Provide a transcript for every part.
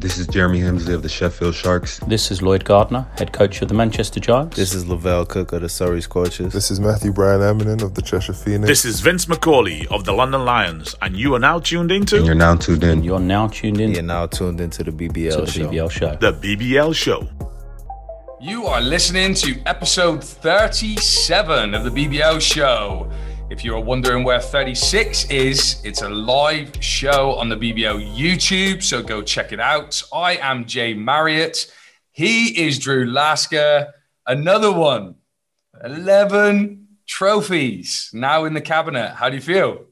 This is Jeremy Hemsley of the Sheffield Sharks. This is Lloyd Gardner, head coach of the Manchester Giants. This is Lavelle Cook of the Surrey Scorchers. This is Matthew Bryan Amaning of the Cheshire Phoenix. This is Vince Macaulay of the London Lions, and you are now tuned into. And you're now tuned in. You're now tuned in. You're now tuned into the BBL to the show. BBL show. The BBL show. You are listening to episode 37 of the BBL show. If you're wondering where 36 is, it's a live show on the BBL YouTube, so go check it out. I am Jay Marriott. He is Drew Lasker. Another one. 11 trophies now in the cabinet. How do you feel?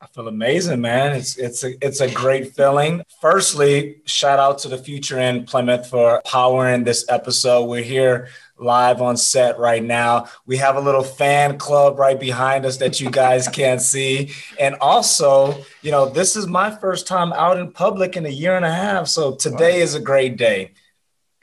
I feel amazing, man. It's it's a it's a great feeling. Firstly, shout out to the future in Plymouth for powering this episode. We're here live on set right now. We have a little fan club right behind us that you guys can't see. And also, you know, this is my first time out in public in a year and a half. So today is a great day.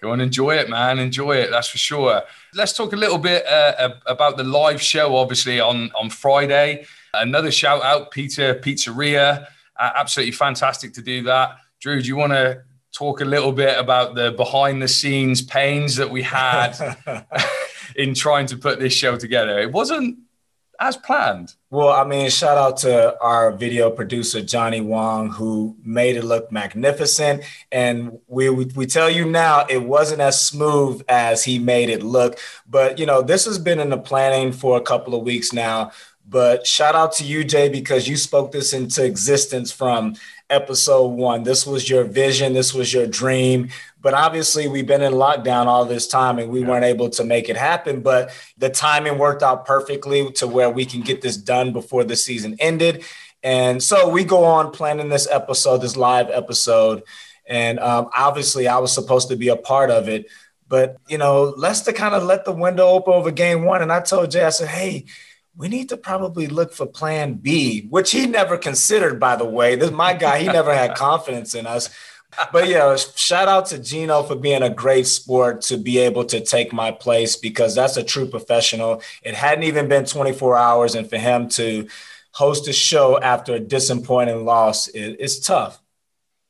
Go and enjoy it, man. Enjoy it. That's for sure. Let's talk a little bit uh, about the live show, obviously, on, on Friday. Another shout out, Peter Pizzeria. Uh, absolutely fantastic to do that. Drew, do you want to talk a little bit about the behind the scenes pains that we had in trying to put this show together? It wasn't as planned. Well, I mean, shout out to our video producer Johnny Wong who made it look magnificent. And we, we, we tell you now, it wasn't as smooth as he made it look. But you know, this has been in the planning for a couple of weeks now. But shout out to you, Jay, because you spoke this into existence from episode one. This was your vision, this was your dream. But obviously, we've been in lockdown all this time and we yeah. weren't able to make it happen. But the timing worked out perfectly to where we can get this done before the season ended. And so we go on planning this episode, this live episode. And um, obviously, I was supposed to be a part of it. But, you know, Leicester kind of let the window open over game one. And I told Jay, I said, hey, we need to probably look for plan B, which he never considered, by the way. This my guy, he never had confidence in us. But yeah, shout out to Geno for being a great sport to be able to take my place because that's a true professional. It hadn't even been 24 hours, and for him to host a show after a disappointing loss, it, it's tough.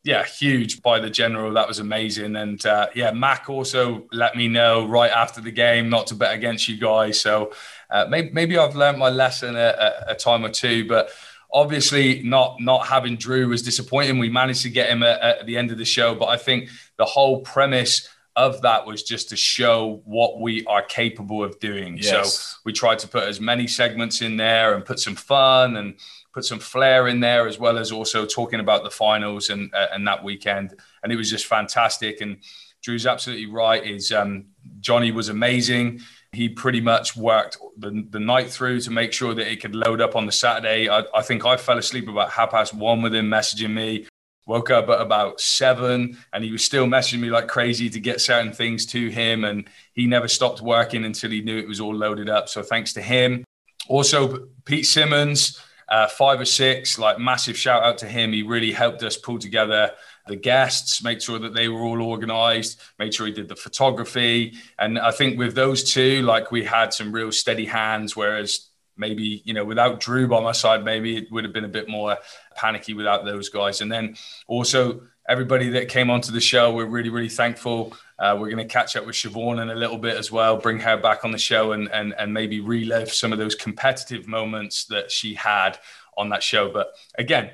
Yeah, huge by the general. That was amazing. And uh, yeah, Mac also let me know right after the game not to bet against you guys. So uh, maybe, maybe I've learned my lesson a, a, time or two, but obviously not not having Drew was disappointing. We managed to get him at, at the end of the show, but I think the whole premise of that was just to show what we are capable of doing. Yes. So we tried to put as many segments in there and put some fun and put some flair in there as well as also talking about the finals and uh, and that weekend. And it was just fantastic. And Drew's absolutely right. Is um, Johnny was amazing he pretty much worked the, the night through to make sure that it could load up on the Saturday. I, I think I fell asleep about half past one with him messaging me. Woke up at about seven and he was still messaging me like crazy to get certain things to him. And he never stopped working until he knew it was all loaded up. So thanks to him. Also, Pete Simmons, uh, five or six, like massive shout out to him. He really helped us pull together the guests, make sure that they were all organized, made sure he did the photography. And I think with those two, like we had some real steady hands, whereas maybe, you know, without Drew by my side, maybe it would have been a bit more panicky without those guys. And then also everybody that came onto the show, we're really, really thankful. Uh, we're going to catch up with Siobhan in a little bit as well, bring her back on the show and, and, and maybe relive some of those competitive moments that she had on that show. But again,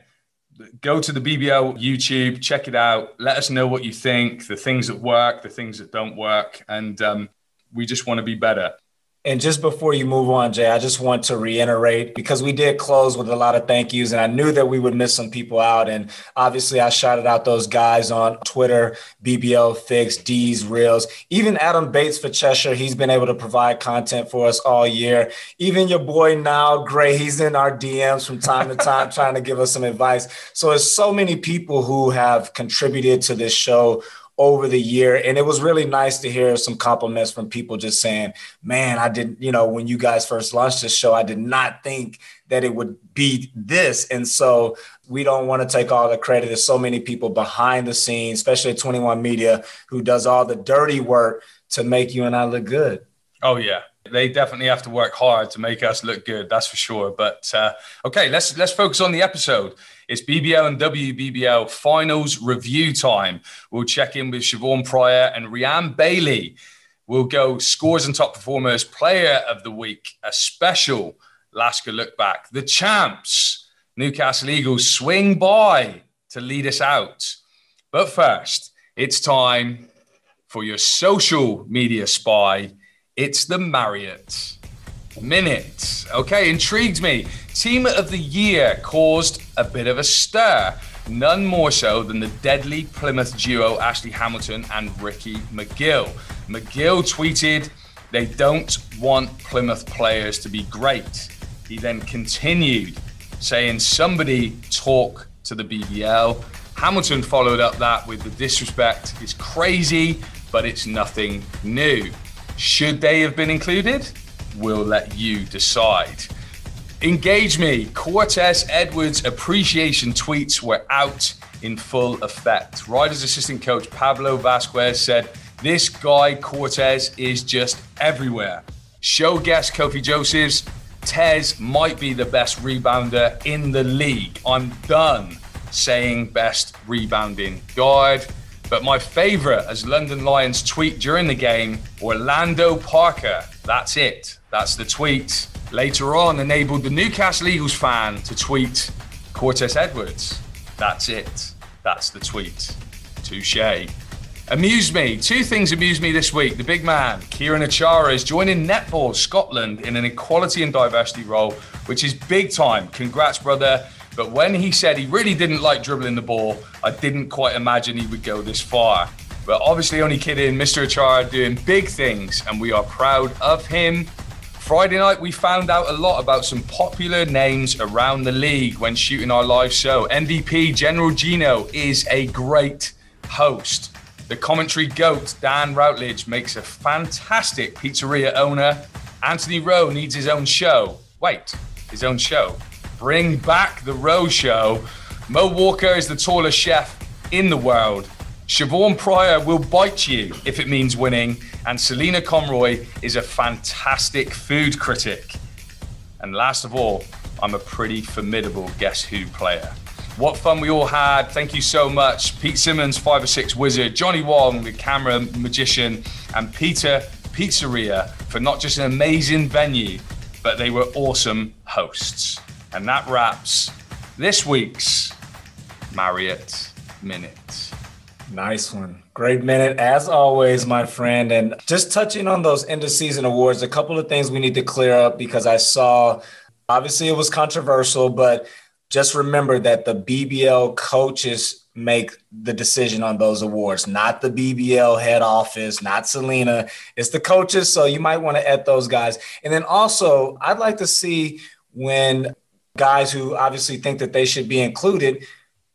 go to the BBL YouTube, check it out. Let us know what you think, the things that work, the things that don't work. And um, we just want to be better. And just before you move on, Jay, I just want to reiterate because we did close with a lot of thank yous, and I knew that we would miss some people out. And obviously, I shouted out those guys on Twitter, BBL Fix, D's Reels, even Adam Bates for Cheshire. He's been able to provide content for us all year. Even your boy now, Gray, he's in our DMs from time to time trying to give us some advice. So, there's so many people who have contributed to this show over the year. And it was really nice to hear some compliments from people just saying, man, I didn't, you know, when you guys first launched this show, I did not think that it would be this. And so we don't want to take all the credit. There's so many people behind the scenes, especially at 21 Media, who does all the dirty work to make you and I look good. Oh, yeah. They definitely have to work hard to make us look good. That's for sure. But uh, okay, let's let's focus on the episode. It's BBL and WBBL finals review time. We'll check in with Siobhan Pryor and Rhian Bailey. We'll go scores and top performers, player of the week, a special Lasker look back. The champs, Newcastle Eagles, swing by to lead us out. But first, it's time for your social media spy. It's the Marriott Minute. Okay, intrigued me. Team of the year caused a bit of a stir. None more so than the deadly Plymouth duo Ashley Hamilton and Ricky McGill. McGill tweeted, They don't want Plymouth players to be great. He then continued, saying, Somebody talk to the BBL. Hamilton followed up that with the disrespect is crazy, but it's nothing new. Should they have been included? We'll let you decide. Engage me. Cortez Edwards appreciation tweets were out in full effect. Riders assistant coach Pablo Vasquez said, This guy, Cortez, is just everywhere. Show guest Kofi Josephs, Tez might be the best rebounder in the league. I'm done saying best rebounding guard. But my favorite, as London Lions tweet during the game, Orlando Parker. That's it. That's the tweet. Later on, enabled the Newcastle Eagles fan to tweet Cortez Edwards. That's it. That's the tweet. Touche. Amuse me. Two things amuse me this week. The big man, Kieron Achara, is joining Netball Scotland in an equality and diversity role, which is big time. Congrats, brother. But when he said he really didn't like dribbling the ball, I didn't quite imagine he would go this far. But obviously, only kidding. Mr. Achara doing big things, and we are proud of him. Friday night, we found out a lot about some popular names around the league when shooting our live show. MVP General Geno is a great host. The commentary goat, Dan Routledge, makes a fantastic pizzeria owner. Anthony Rowe needs his own show. Wait, his own show. Bring back the show. Mo Walker is the tallest chef in the world. Siobhan Pryor will bite you if it means winning. And Selena Conroy is a fantastic food critic. And last of all, I'm a pretty formidable Guess Who player. What fun we all had. Thank you so much. Pete Simmons, 5 or 6 Wizard, Johnny Wong, the camera magician, and Peter Pizzeria for not just an amazing venue, but they were awesome hosts. And that wraps this week's Marriott Minute. Nice one. Great minute, as always, my friend. And just touching on those end of season awards, a couple of things we need to clear up because I saw, obviously, it was controversial, but just remember that the BBL coaches make the decision on those awards, not the BBL head office, not Selena. It's the coaches. So you might want to add those guys. And then also, I'd like to see when guys who obviously think that they should be included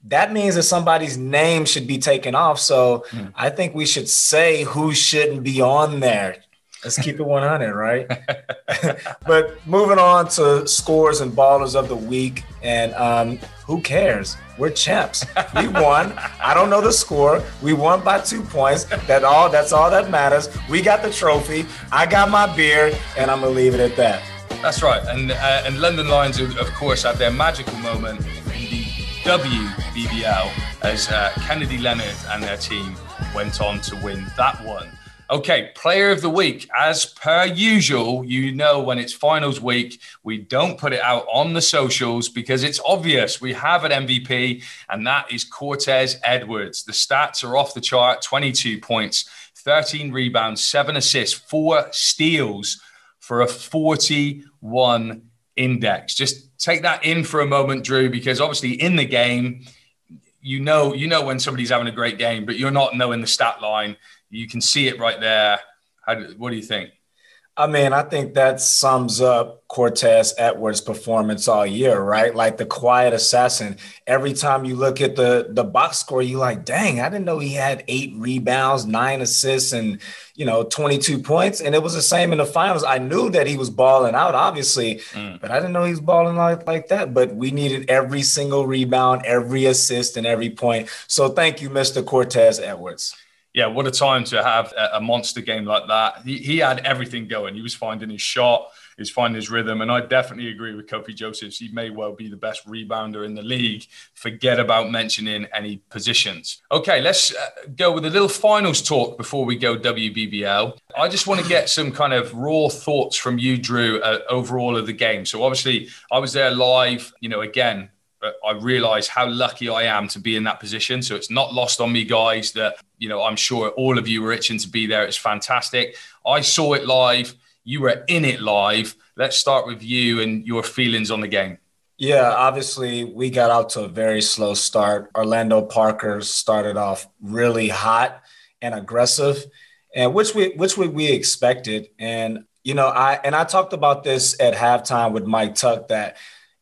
that means that somebody's name should be taken off. So mm. I think we should say who shouldn't be on there. Let's keep it 100, right? but moving on to scores and ballers of the week. And um, who cares? We're champs. We won. I don't know the score. We won by two points. That all. That's all that matters. We got the trophy. I got my beer, and I'm gonna leave it at that. That's right. And uh, and London Lions, of course, had their magical moment in the WBBL as uh, Kennedy Leonard and their team went on to win that one. Okay, player of the week. As per usual, you know when it's finals week, we don't put it out on the socials because it's obvious we have an MVP, and that is Cortez Edwards. The stats are off the chart 22 points, 13 rebounds, seven assists, four steals for a 41 index. Just take that in for a moment, Drew, because obviously in the game, you know, you know when somebody's having a great game, but you're not knowing the stat line. You can see it right there. How, what do you think? I mean, I think that sums up Cortez Edwards' performance all year, right? Like the quiet assassin. Every time you look at the the box score, you like, dang, I didn't know he had eight rebounds, nine assists, and you know, 22 points. And it was the same in the finals. I knew that he was balling out, obviously, mm. but I didn't know he was balling out like that. But we needed every single rebound, every assist, and every point. So thank you, Mr. Cortez Edwards. Yeah, what a time to have a, monster game like that. He, he had everything going. He was finding his shot, he was finding his rhythm. And I definitely agree with Kofi Josephs. He may well be the best rebounder in the league. Forget about mentioning any positions. Okay, let's uh, go with a little finals talk before we go WBBL. I just want to get some kind of raw thoughts from you, Drew, uh, overall of the game. So obviously, I was there live. You know, again, I realize how lucky I am to be in that position. So it's not lost on me, guys, that, you know, I'm sure all of you were itching to be there. It's fantastic. I saw it live. You were in it live. Let's start with you and your feelings on the game. Yeah, obviously, we got out to a very slow start. Orlando Parker started off really hot and aggressive, and which we which we, we expected. And you know, I and I talked about this at halftime with Mike Tuck that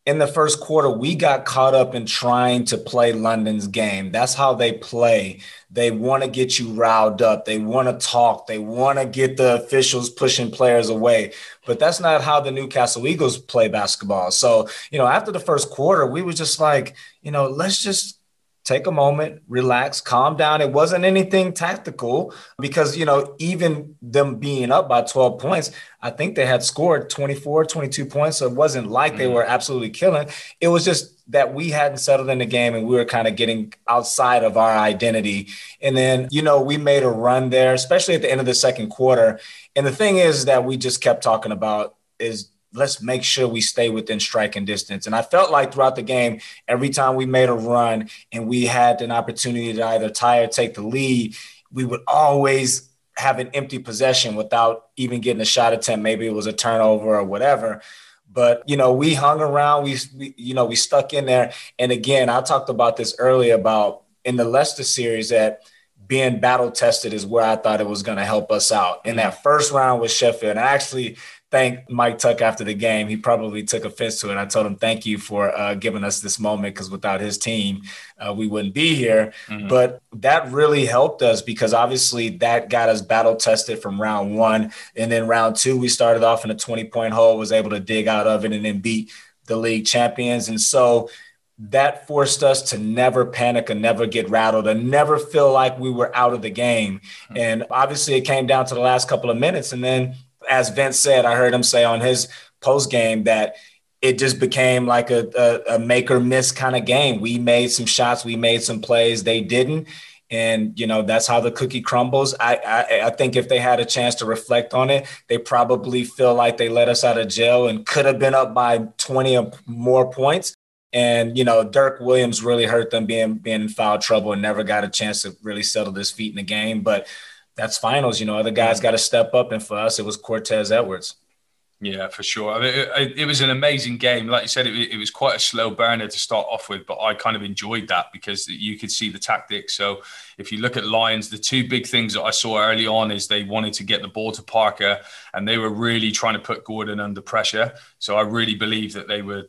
in the first quarter, we got caught up in trying to play London's game. That's how they play. They want to get you riled up. They want to talk. They want to get the officials pushing players away. But that's not how the Newcastle Eagles play basketball. So, you know, after the first quarter, we were just like, you know, let's just take a moment, relax, calm down. It wasn't anything tactical because, you know, even them being up by 12 points, I think they had scored 24, 22 points. So it wasn't like they mm. were absolutely killing. It was just that we hadn't settled in the game and we were kind of getting outside of our identity. And then, you know, we made a run there, especially at the end of the second quarter. And the thing is that we just kept talking about is let's make sure we stay within striking distance. And I felt like throughout the game, every time we made a run and we had an opportunity to either tie or take the lead, we would always have an empty possession without even getting a shot attempt. Maybe it was a turnover or whatever. But you know, we hung around. We, we you know we stuck in there. And again, I talked about this earlier about in the Leicester series that being battle tested is where I thought it was going to help us out. In that first round with Sheffield, and actually thank Mike Tuck after the game. He probably took offense to it. I told him, thank you for uh, giving us this moment because without his team, uh, we wouldn't be here. Mm-hmm. But that really helped us because obviously that got us battle tested from round one. And then round two, we started off in a 20 point hole, was able to dig out of it and then beat the league champions. And so that forced us to never panic and never get rattled and never feel like we were out of the game. Mm-hmm. And obviously, it came down to the last couple of minutes. And then as Vince said, I heard him say on his post game that it just became like a, a, a make or miss kind of game. We made some shots, we made some plays, they didn't. And you know that's how the cookie crumbles. I, I, I think if they had a chance to reflect on it, they probably feel like they let us out of jail and could have been up by twenty or more points. And you know Dirk Williams really hurt them being being in foul trouble and never got a chance to really settle his feet in the game. But that's finals. You know, other guys mm-hmm. got to step up, and for us, it was Cortez Edwards. Yeah, for sure. I mean, it, it, was an amazing game. Like you said, it, it, was quite a slow burner to start off with, but I kind of enjoyed that because you could see the tactics. So if you look at Lions, the two big things that I saw early on is they wanted to get the ball to Parker, and they were really trying to put Gordon under pressure. So I really believe that they were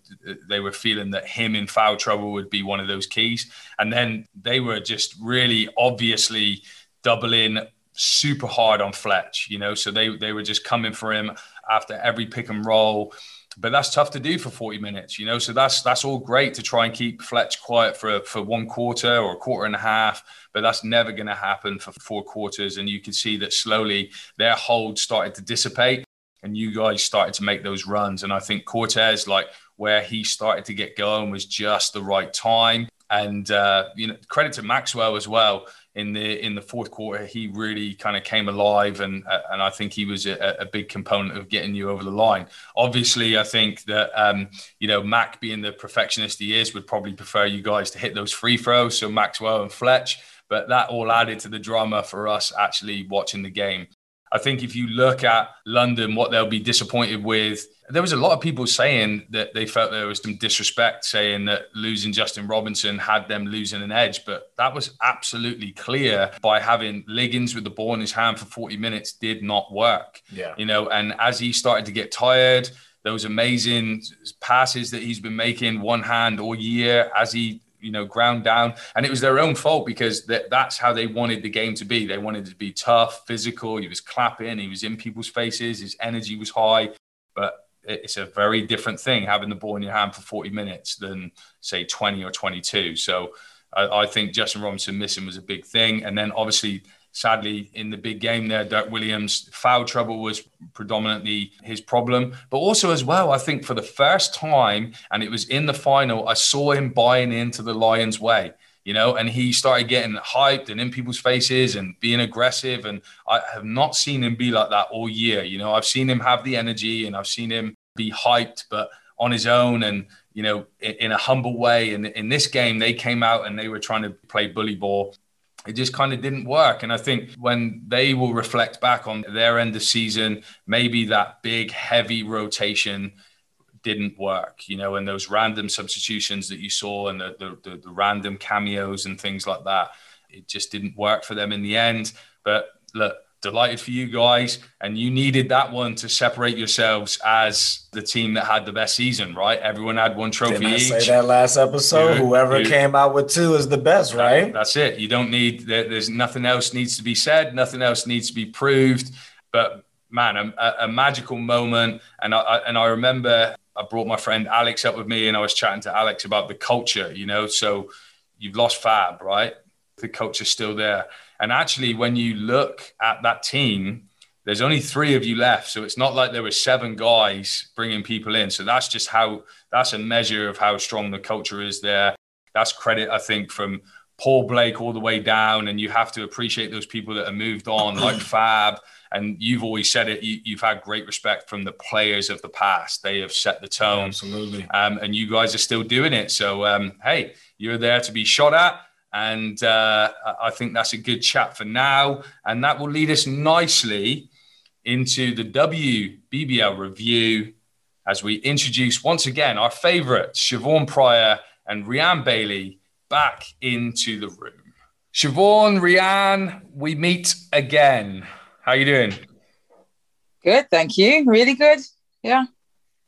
they were feeling that him in foul trouble would be one of those keys. And then they were just really obviously doubling super hard on Fletch, you know, so they they were just coming for him after every pick and roll. But that's tough to do for 40 minutes, you know. So that's that's all great to try and keep Fletch quiet for for one quarter or a quarter and a half, but that's never going to happen for four quarters. And you can see that slowly their hold started to dissipate, and you guys started to make those runs. And I think Cortez, like where he started to get going, was just the right time. And uh, you know, credit to Maxwell as well in the in the fourth quarter, he really kind of came alive, and and I think he was a, a, big component of getting you over the line. Obviously, I think that um, you know Mac, being the perfectionist he is, would probably prefer you guys to hit those free throws. So Maxwell and Fletch, but that all added to the drama for us actually watching the game. I think if you look at London, what they'll be disappointed with, there was a lot of people saying that they felt there was some disrespect, saying that losing Justin Robinson had them losing an edge. But that was absolutely clear by having Liggins with the ball in his hand for 40 minutes did not work. Yeah. You know, and as he started to get tired, those amazing passes that he's been making one hand all year as he you know, ground down. And it was their own fault because that, that's how they wanted the game to be. They wanted to be tough, physical. He was clapping, he was in people's faces, his energy was high. But it's a very different thing having the ball in your hand for 40 minutes than, say, 20 or 22. So I, I think Justin Robinson missing was a big thing. And then obviously, sadly, in the big game there, Dirk Williams, foul trouble was predominantly his problem. But also, as well, I think for the first time, and it was in the final, I saw him buying into the Lions' way you know, and he started getting hyped and in people's faces and being aggressive. And I have not seen him be like that all year. You know, I've seen him have the energy and I've seen him be hyped, but on his own and, you know, in, a humble way. And in this game, they came out and they were trying to play bully ball it just kind of didn't work. And I think when they will reflect back on their end of season, maybe that big, heavy rotation didn't work, you know, and those random substitutions that you saw and the, the, the, the random cameos and things like that, it just didn't work for them in the end. But look, delighted for you guys. And you needed that one to separate yourselves as the team that had the best season, right? Everyone had one trophy Didn't I each. say that last episode. You- Whoever you- came out with two is the best, right? That's it. You don't need. there- There's nothing else needs to be said. Nothing else needs to be proved. But man, a, a- a magical moment. And I, I and I remember I brought my friend Alex up with me, and I was chatting to Alex about the culture. You know, so you've lost Fab, right? The culture's still there. And actually, when you look at that team, there's only three of you left. So it's not like there were seven guys bringing people in. So that's just how that's a measure of how strong the culture is there. That's credit, I think, from Paul Blake all the way down. And you have to appreciate those people that have moved on, like Fab. And you've always said it, you, you've had great respect from the players of the past. They have set the tone. Absolutely. Um, and you guys are still doing it. So, um, hey, you're there to be shot at. And uh, I- I think that's a good chat for now. And that will lead us nicely into the WBBL review as we introduce once again our favorites, Siobhan Pryor and Rianne Bailey, back into the room. Siobhan, Rianne, we meet again. How are you doing? Good, thank you. Really good. Yeah.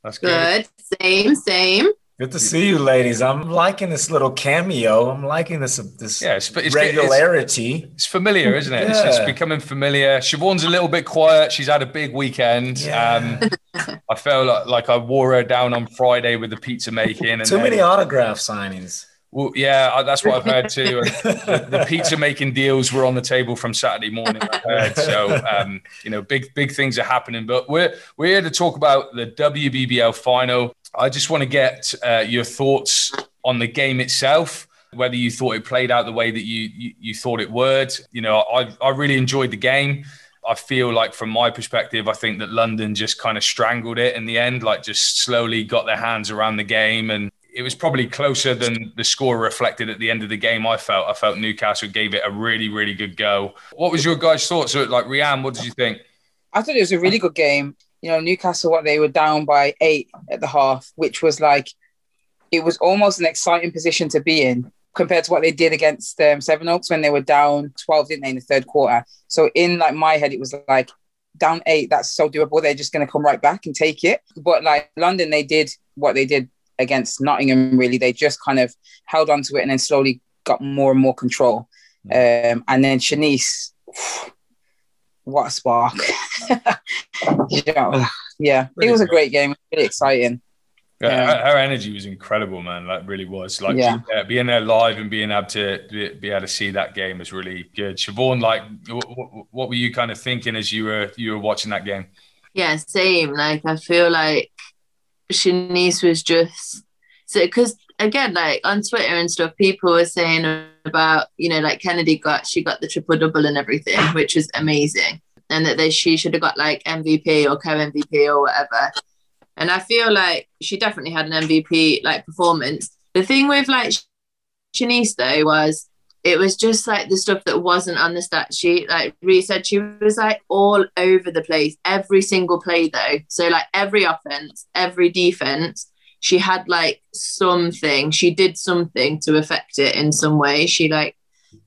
That's good. Good. Same, same. Good to see you, ladies. I'm liking this little cameo. I'm liking this this Yeah, it's, it's, it's, regularity. It's familiar, isn't it? It's, it's becoming familiar. Siobhan's a little bit quiet. She's had a big weekend. Yeah. Um, I felt like, like I wore her down on Friday with the pizza making. And Too many autograph signings. Well, yeah, that's what I've heard too. The, the pizza making deals were on the table from Saturday morning. I heard. So, um, you know, big big things are happening. But we're we're here to talk about the WBBL final. I just want to get uh, your thoughts on the game itself. Whether you thought it played out the way that you you, you thought it would. You know, I I really enjoyed the game. I feel like, from my perspective, I think that London just kind of strangled it in the end, like just slowly got their hands around the game. And it was probably closer than the score reflected at the end of the game. I felt, I felt Newcastle gave it a really, really good go. What was your guys' thoughts? Like, Rianne, what did you think? I thought it was a really good game. You know, Newcastle, what they were down by eight at the half, which was like, it was almost an exciting position to be in compared to what they did against um, Sevenoaks when they were down 12, didn't they, in the third quarter. So in like my head, it was like, down eight, that's so doable. They're just going to come right back and take it. But like London, they did what they did against Nottingham, really. They just kind of held on to it and then slowly got more and more control. Um, and then Shanice, what a spark. You know, yeah, it was a great game. Really exciting. Yeah, Yeah. Her, her energy was incredible, man. Like, really was. Like, Yeah. uh, being there live and being able to be, be able to see that game was really good. Siobhan, like, what, what were you kind of thinking as you were you were watching that game? Yeah, same. Like I feel like Shanice was just so because again, like on Twitter and stuff, people were saying about you know like Kennedy got she got the triple double and everything, which was amazing, and that they she should have got like MVP or co MVP or whatever. And I feel like she definitely had an MVP like performance. The thing with like Shanice though was it was just like the stuff that wasn't on the stat sheet. Like Ree said, she was like all over the place, every single play though. So like every offense, every defense, she had like something. She did something to affect it in some way. She like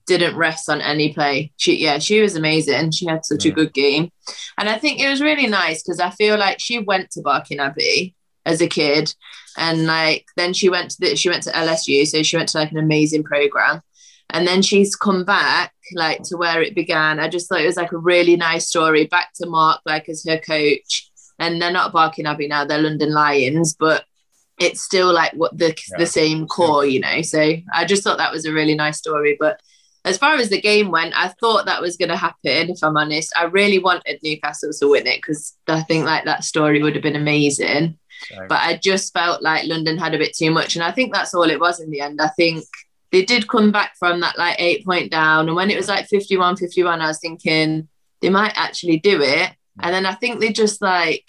didn't rest on any play. She yeah, she was amazing. She had such a good game, and I think it was really nice because I feel like she went to Barking Abbey as a kid, and like then she went to the, she went to LSU, so she went to like an amazing program, and then she's come back like to where it began. I just thought it was like a really nice story. Back to Mark like as her coach, and they're not Barking Abbey now; they're London Lions, but it's still like what the Yeah. the same core, you know. So I just thought that was a really nice story, but as far as the game went, I thought that was going to happen. If I'm honest, I really wanted Newcastle to win it because I think like that story would have been amazing. Same. But I just felt like London had a bit too much, and I think that's all it was in the end. I think they did come back from that like eight point down, and when it was like 51 51, I was thinking they might actually do it. And then I think they just like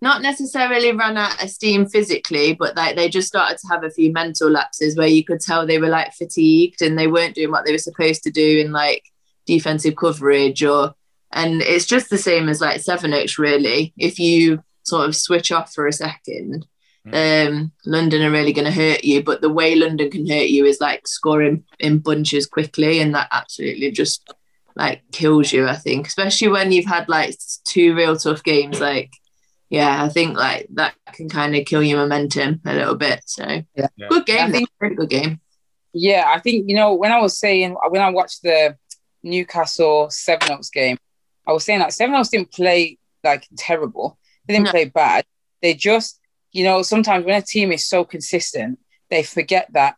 not necessarily ran out of steam physically, but like they just started to have a few mental lapses where you could tell they were like fatigued and they weren't doing what they were supposed to do in like defensive coverage or and it's just the same as like Sevenoaks really. If you sort of switch off for a second. Um, London are really going to hurt you. But the way London can hurt you is like scoring in bunches quickly, and that absolutely just like kills you. I think, especially when you've had like two real tough games, like yeah, I think like that can kind of kill your momentum a little bit. So yeah. good game. I think, pretty good game. Yeah, I think you know when I was saying when I watched the Newcastle Sevenoaks game, I was saying that Sevenoaks didn't play like terrible. They didn't no. play bad. They just, you know, sometimes when a team is so consistent, they forget that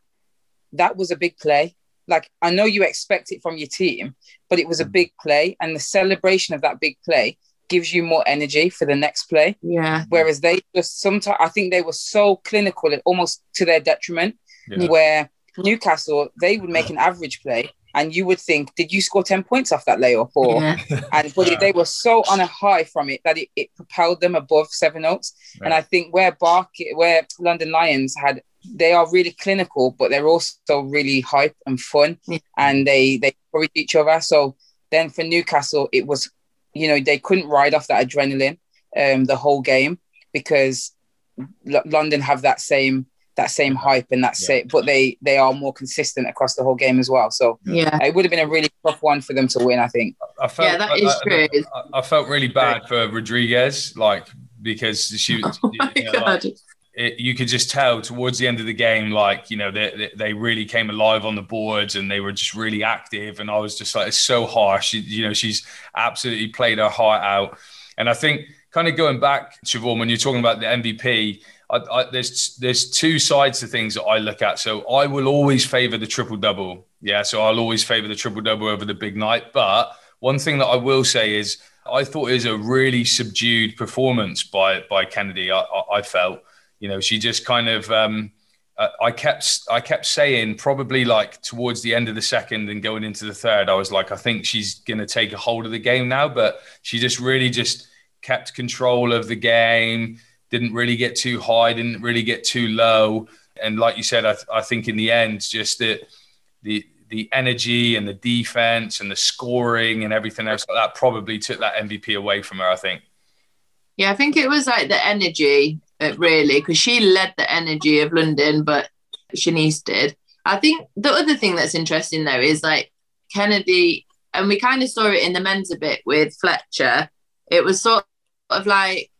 that was a big play. Like I know you expect it from your team, but it was a mm. big play, and the celebration of that big play gives you more energy for the next play. Yeah. Whereas they just sometimes I think they were so clinical, almost to their detriment. Yeah. Where Newcastle they would make an average play, and you would think, did you score ten points off that layup? Or yeah. and but they were so on a high from it that it, it propelled them above Sevenoaks. Right. And I think where Bark, where London Lions had they are really clinical, but they're also really hype and fun, yeah. and they they encourage each other. So then for Newcastle, it was you know, they couldn't ride off that adrenaline um, the whole game because L- London have that same that same hype and that yeah. same, but they they are more consistent across the whole game as well. So yeah, it would have been a really tough one for them to win. I think. I felt, yeah, that I, is true. I, I, felt really bad for Rodriguez, like because she. Oh my you know, God. Like, it, you could just tell towards the end of the game, like you know, they they really came alive on the boards and they were just really active. And I was just like, it's so harsh. You know, she's absolutely played her heart out. And I think, kind of going back, Siobhan, when you're talking about the MVP, I, I, there's there's two sides to things that I look at. So I will always favour the triple double. Yeah, so I'll always favour the triple double over the big night. But one thing that I will say is I thought it was a really subdued performance by by Kennedy. I, I, felt you know, she just kind of. Um, uh, I kept I kept saying probably like towards the end of the second and going into the third, I was like, I think she's going to take a hold of the game now. But she just really just kept control of the game. Didn't really get too high. Didn't really get too low. And like you said, I, I think in the end, just the the the energy and the defense and the scoring and everything else like that probably took that MVP away from her. I think. Yeah, I think it was like the energy uh, really, because she led the energy of London, but Shanice did. I think the other thing that's interesting though is like Kennedy, and we kind of saw it in the men's a bit with Fletcher. It was sort of like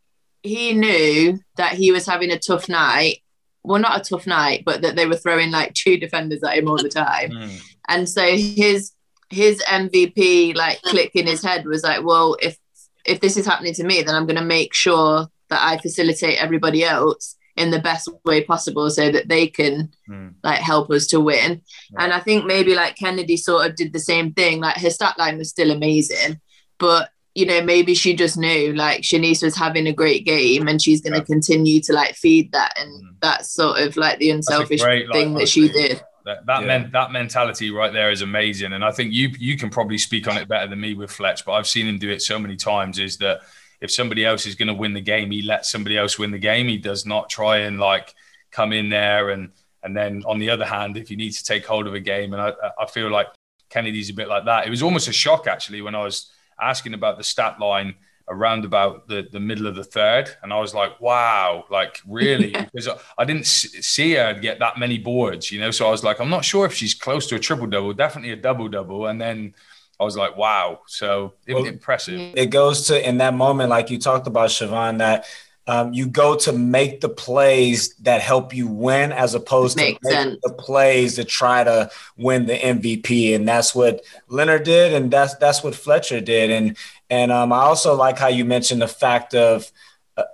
he knew that he was having a tough night. Well, not a tough night, but that they were throwing like two defenders at him all the time. Mm. And so his his MVP like click in his head was like, well, if if this is happening to me, then I'm going to make sure that I facilitate everybody else in the best way possible so that they can mm. like help us to win. Yeah. And I think maybe like Kennedy sort of did the same thing. Like her stat line was still amazing, but you know, maybe she just knew like Shanice was having a great game and she's going to yeah. continue to like feed that. And mm. that's sort of like the unselfish great, thing like, that she did. That that, yeah. that mentality right there is amazing, and I think you you can probably speak on it better than me with Fletch. But I've seen him do it so many times. Is that if somebody else is going to win the game, he lets somebody else win the game. He does not try and like come in there and and then on the other hand, if you need to take hold of a game, and I, I feel like Kennedy's a bit like that. It was almost a shock actually when I was asking about the stat line around about the, the middle of the third. And I was like, wow, like really? because I didn't see her get that many boards, you know? So I was like, I'm not sure if she's close to a triple double, definitely a double double. And then I was like, wow. So it was well, impressive. It goes to in that moment, like you talked about, Siobhan, that um, you go to make the plays that help you win as opposed to the plays to try to win the MVP. And that's what Leonard did, and that's that's what Fletcher did. And and um, I also like how you mentioned the fact of uh,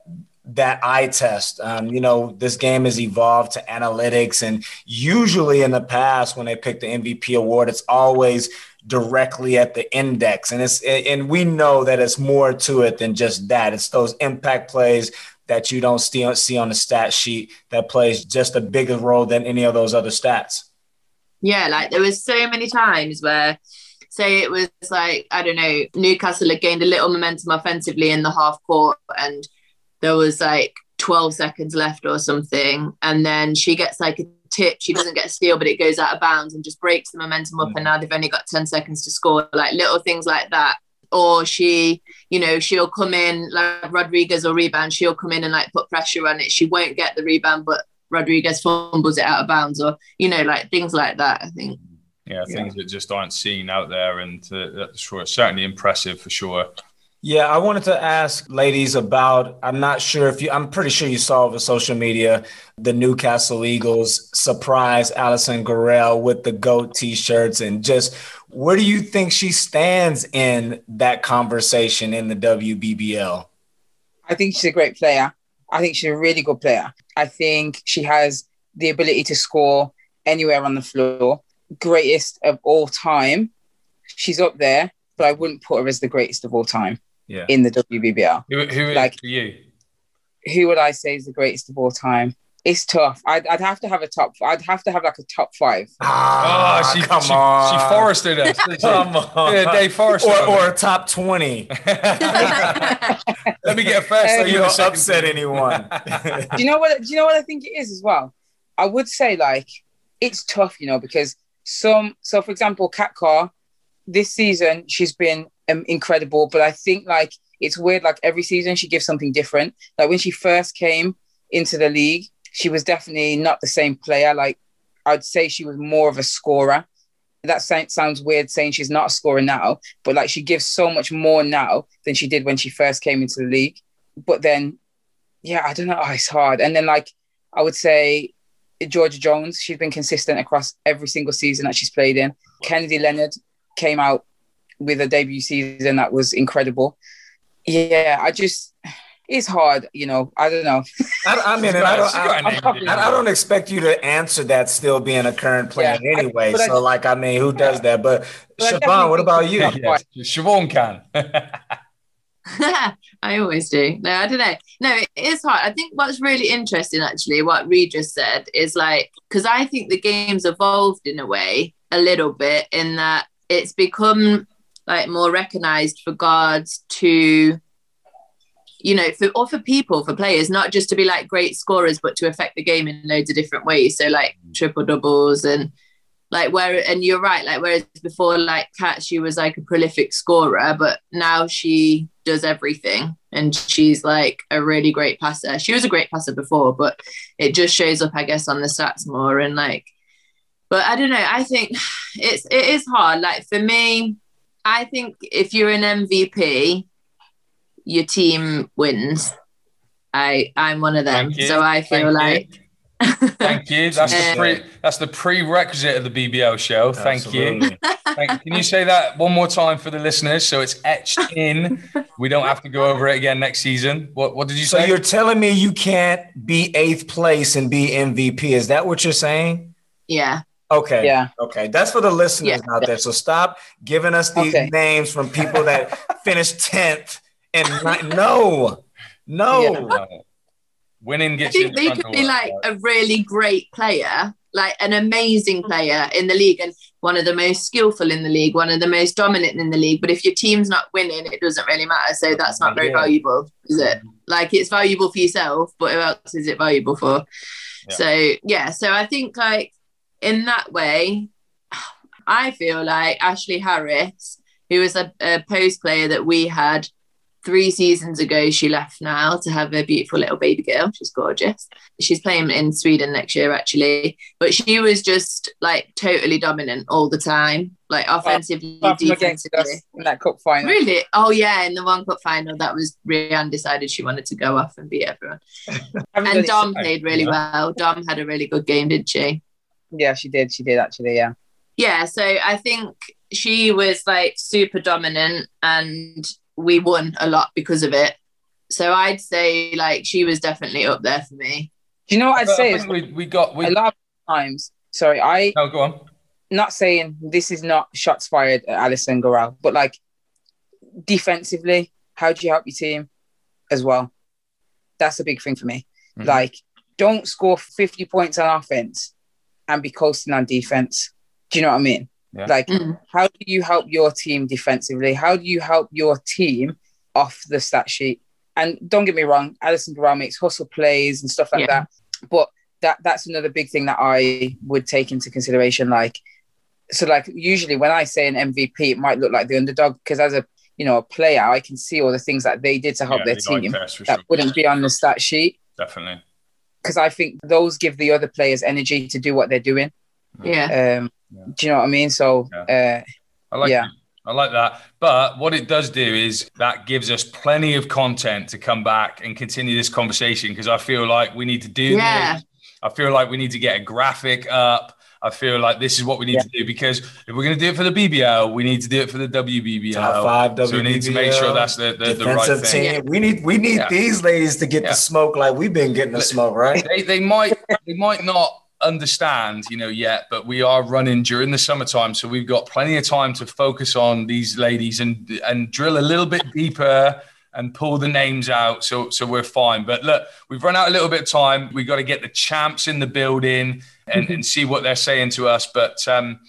that eye test. Um, you know, this game has evolved to analytics, and usually in the past, when they pick the MVP award, it's always directly at the index, and it's and we know that it's more to it than just that. It's those impact plays that you don't see on the stat sheet that plays just a bigger role than any of those other stats. Yeah, like there was so many times where say it was like I don't know Newcastle had gained a little momentum offensively in the half court and there was like 12 seconds left or something and then she gets like a tip. She doesn't get a steal but it goes out of bounds and just breaks the momentum up and now they've only got 10 seconds to score like little things like that. Or she you know she'll come in like Rodriguez or rebound. She'll come in and like put pressure on it. She won't get the rebound but Rodriguez fumbles it out of bounds or you know like things like that I think. Yeah, things yeah. that just aren't seen out there, and uh, that's sure, certainly impressive for sure. Yeah, I wanted to ask ladies about. I'm not sure if you. I'm pretty sure you saw over social media the Newcastle Eagles surprise Alison Gorrell with the goat T-shirts, and just where do you think she stands in that conversation in the WBBL? I think she's a great player. I think she's a really good player. I think she has the ability to score anywhere on the floor greatest of all time. She's up there, but I wouldn't put her as the greatest of all time yeah. in the WBBL. Who, who like for you? Who would I say is the greatest of all time? It's tough. I'd, I'd have to have a top. I'd have to have like a top five. Ah, oh, she come she, on. She forested us. come on. Yeah, Dave Forrester. Or, or a top twenty. Let me get first. So you don't upset anyone. do you know what? Do you know what I think it is as well? I would say like it's tough, you know, because some so for example kat carr this season she's been um, incredible but i think like it's weird like every season she gives something different. Like when she first came into the league she was definitely not the same player. Like i'd say she was more of a scorer. That sounds weird saying she's not a scorer now but like she gives so much more now than she did when she first came into the league. But then yeah i don't know. Oh, it's hard. And then like i would say Georgia Jones, she's been consistent across every single season that she's played in. Kennedy Leonard came out with a debut season that was incredible. Yeah, I just it's hard, you know. I don't know. I, I mean, I don't, I, I, I, don't expect you to answer that still being a current player yeah, anyway. so, like, I mean, who does that? But, but Siobhan, what about you? Yeah, Siobhan can. I always do. No, I don't know. No, it is hard. I think what's really interesting, actually, what Reed just said is like, because I think the game's evolved in a way a little bit in that it's become like more recognized for guards to, you know, for or for people, for players, not just to be like great scorers, but to affect the game in loads of different ways. So like mm. triple doubles and like where and you're right like whereas before like kat she was like a prolific scorer but now she does everything and she's like a really great passer. She was a great passer before but it just shows up i guess on the stats more and like but i don't know i think it's it is hard. Like for me i think if you're an mvp your team wins i i'm one of them so i feel Thank like you Thank you. That's the pre, um, that's the prerequisite of the BBL show. Thank Absolutely. you. Thank, can you say that one more time for the listeners so it's etched in? We don't have to go over it again next season. What What did you say? So you're telling me you can't be eighth place and be MVP? Is that what you're saying? Yeah. Okay. Yeah. Okay. That's for the listeners yeah. out there. So stop giving us these okay. names from people that finished tenth and not, no, no. Yeah. Winning gets. I think they could be like a really great player, like an amazing player in the league, and one of the most skillful in the league, one of the most dominant in the league. But if your team's not winning, it doesn't really matter. So that's not very yeah. valuable, is it? Like it's valuable for yourself, but who else is it valuable for? Yeah. So yeah, so I think like in that way, I feel like Ashley Harris, who was a, a post player that we had three seasons ago she left now to have a beautiful little baby girl she's gorgeous. She's playing in sweden next year actually but she was just like totally dominant all the time like offensively defensively. in that cup final. Really? Oh yeah in the one cup final that was Rianne decided she wanted to go off and beat everyone. And Dom played really well. Dom had a really good game didn't she yeah she did she did actually yeah yeah so I think she was like super dominant and we won a lot because of it. So I'd say like she was definitely up there for me. Do you know what I'd I say? think we, we got we a lot of times. Sorry, I no go on. not saying this is not shots fired at Alison Gorrell, but like defensively, how do you help your team as well? That's a big thing for me. Mhm. Like, don't score 50 points on offense and be coasting on defense. Do you know what I mean? Yeah. Like, Mm. how do you help your team defensively? How do you help your team off the stat sheet? And don't get me wrong, Alison Gorrell makes hustle plays and stuff like Yeah. that. But that that's another big thing that I would take into consideration. Like, so like usually when I say an MVP, it might look like the underdog because as a you know a player, I can see all the things that they did to help Yeah, their team that sure. wouldn't be on the stat sheet Definitely. Because I think those give the other players energy to do what they're doing. Yeah. Um, Do you know what I mean? So uh, I like Yeah. it. I like that. But what it does do is that gives us plenty of content to come back and continue this conversation because I feel like we need to do Yeah. this. I feel like we need to get a graphic up. I feel like this is what we need Yeah. to do because if we're going to do it for the BBL, we need to do it for the WBBL. Top five So we need to make sure that's the, the, the right defensive thing. We need we need Yeah. these ladies to get Yeah. the smoke like we've been getting the smoke, right? they, they might they might not understand you know yet but we are running during the summertime so we've got plenty of time to focus on these ladies and and drill a little bit deeper and pull the names out so so we're fine but look we've run out a little bit of time we've got to get the champs in the building and, and see what they're saying to us but um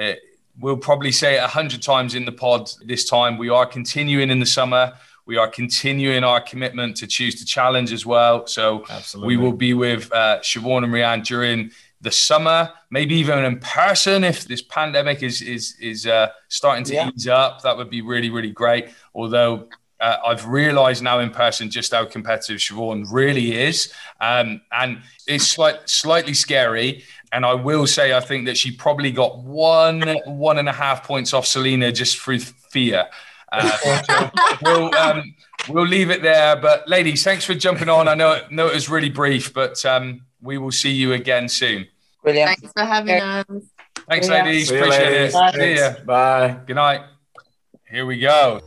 uh, we'll probably say it a hundred times in the pod this time we are continuing in the summer we are continuing our commitment to choose to challenge as well so Absolutely. we will be with uh, Siobhan and Rianne during the summer, maybe even in person if this pandemic is is is uh, starting to Yeah. ease up. That would be really really great. Although uh, I've realised now in person just how competitive Siobhan really is, um, and it's slight, slightly scary. And I will say, I think that she probably got one one and a half points off Selena just through fear. Uh, we'll um, we'll leave it there. But ladies, thanks for jumping on. I know know it was really brief, but um, we will see you again soon. brilliant. Thanks for having Yeah. us. Thanks, Yeah. ladies. See Appreciate ladies. it. See Thanks. ya. Bye. Good night. Here we go.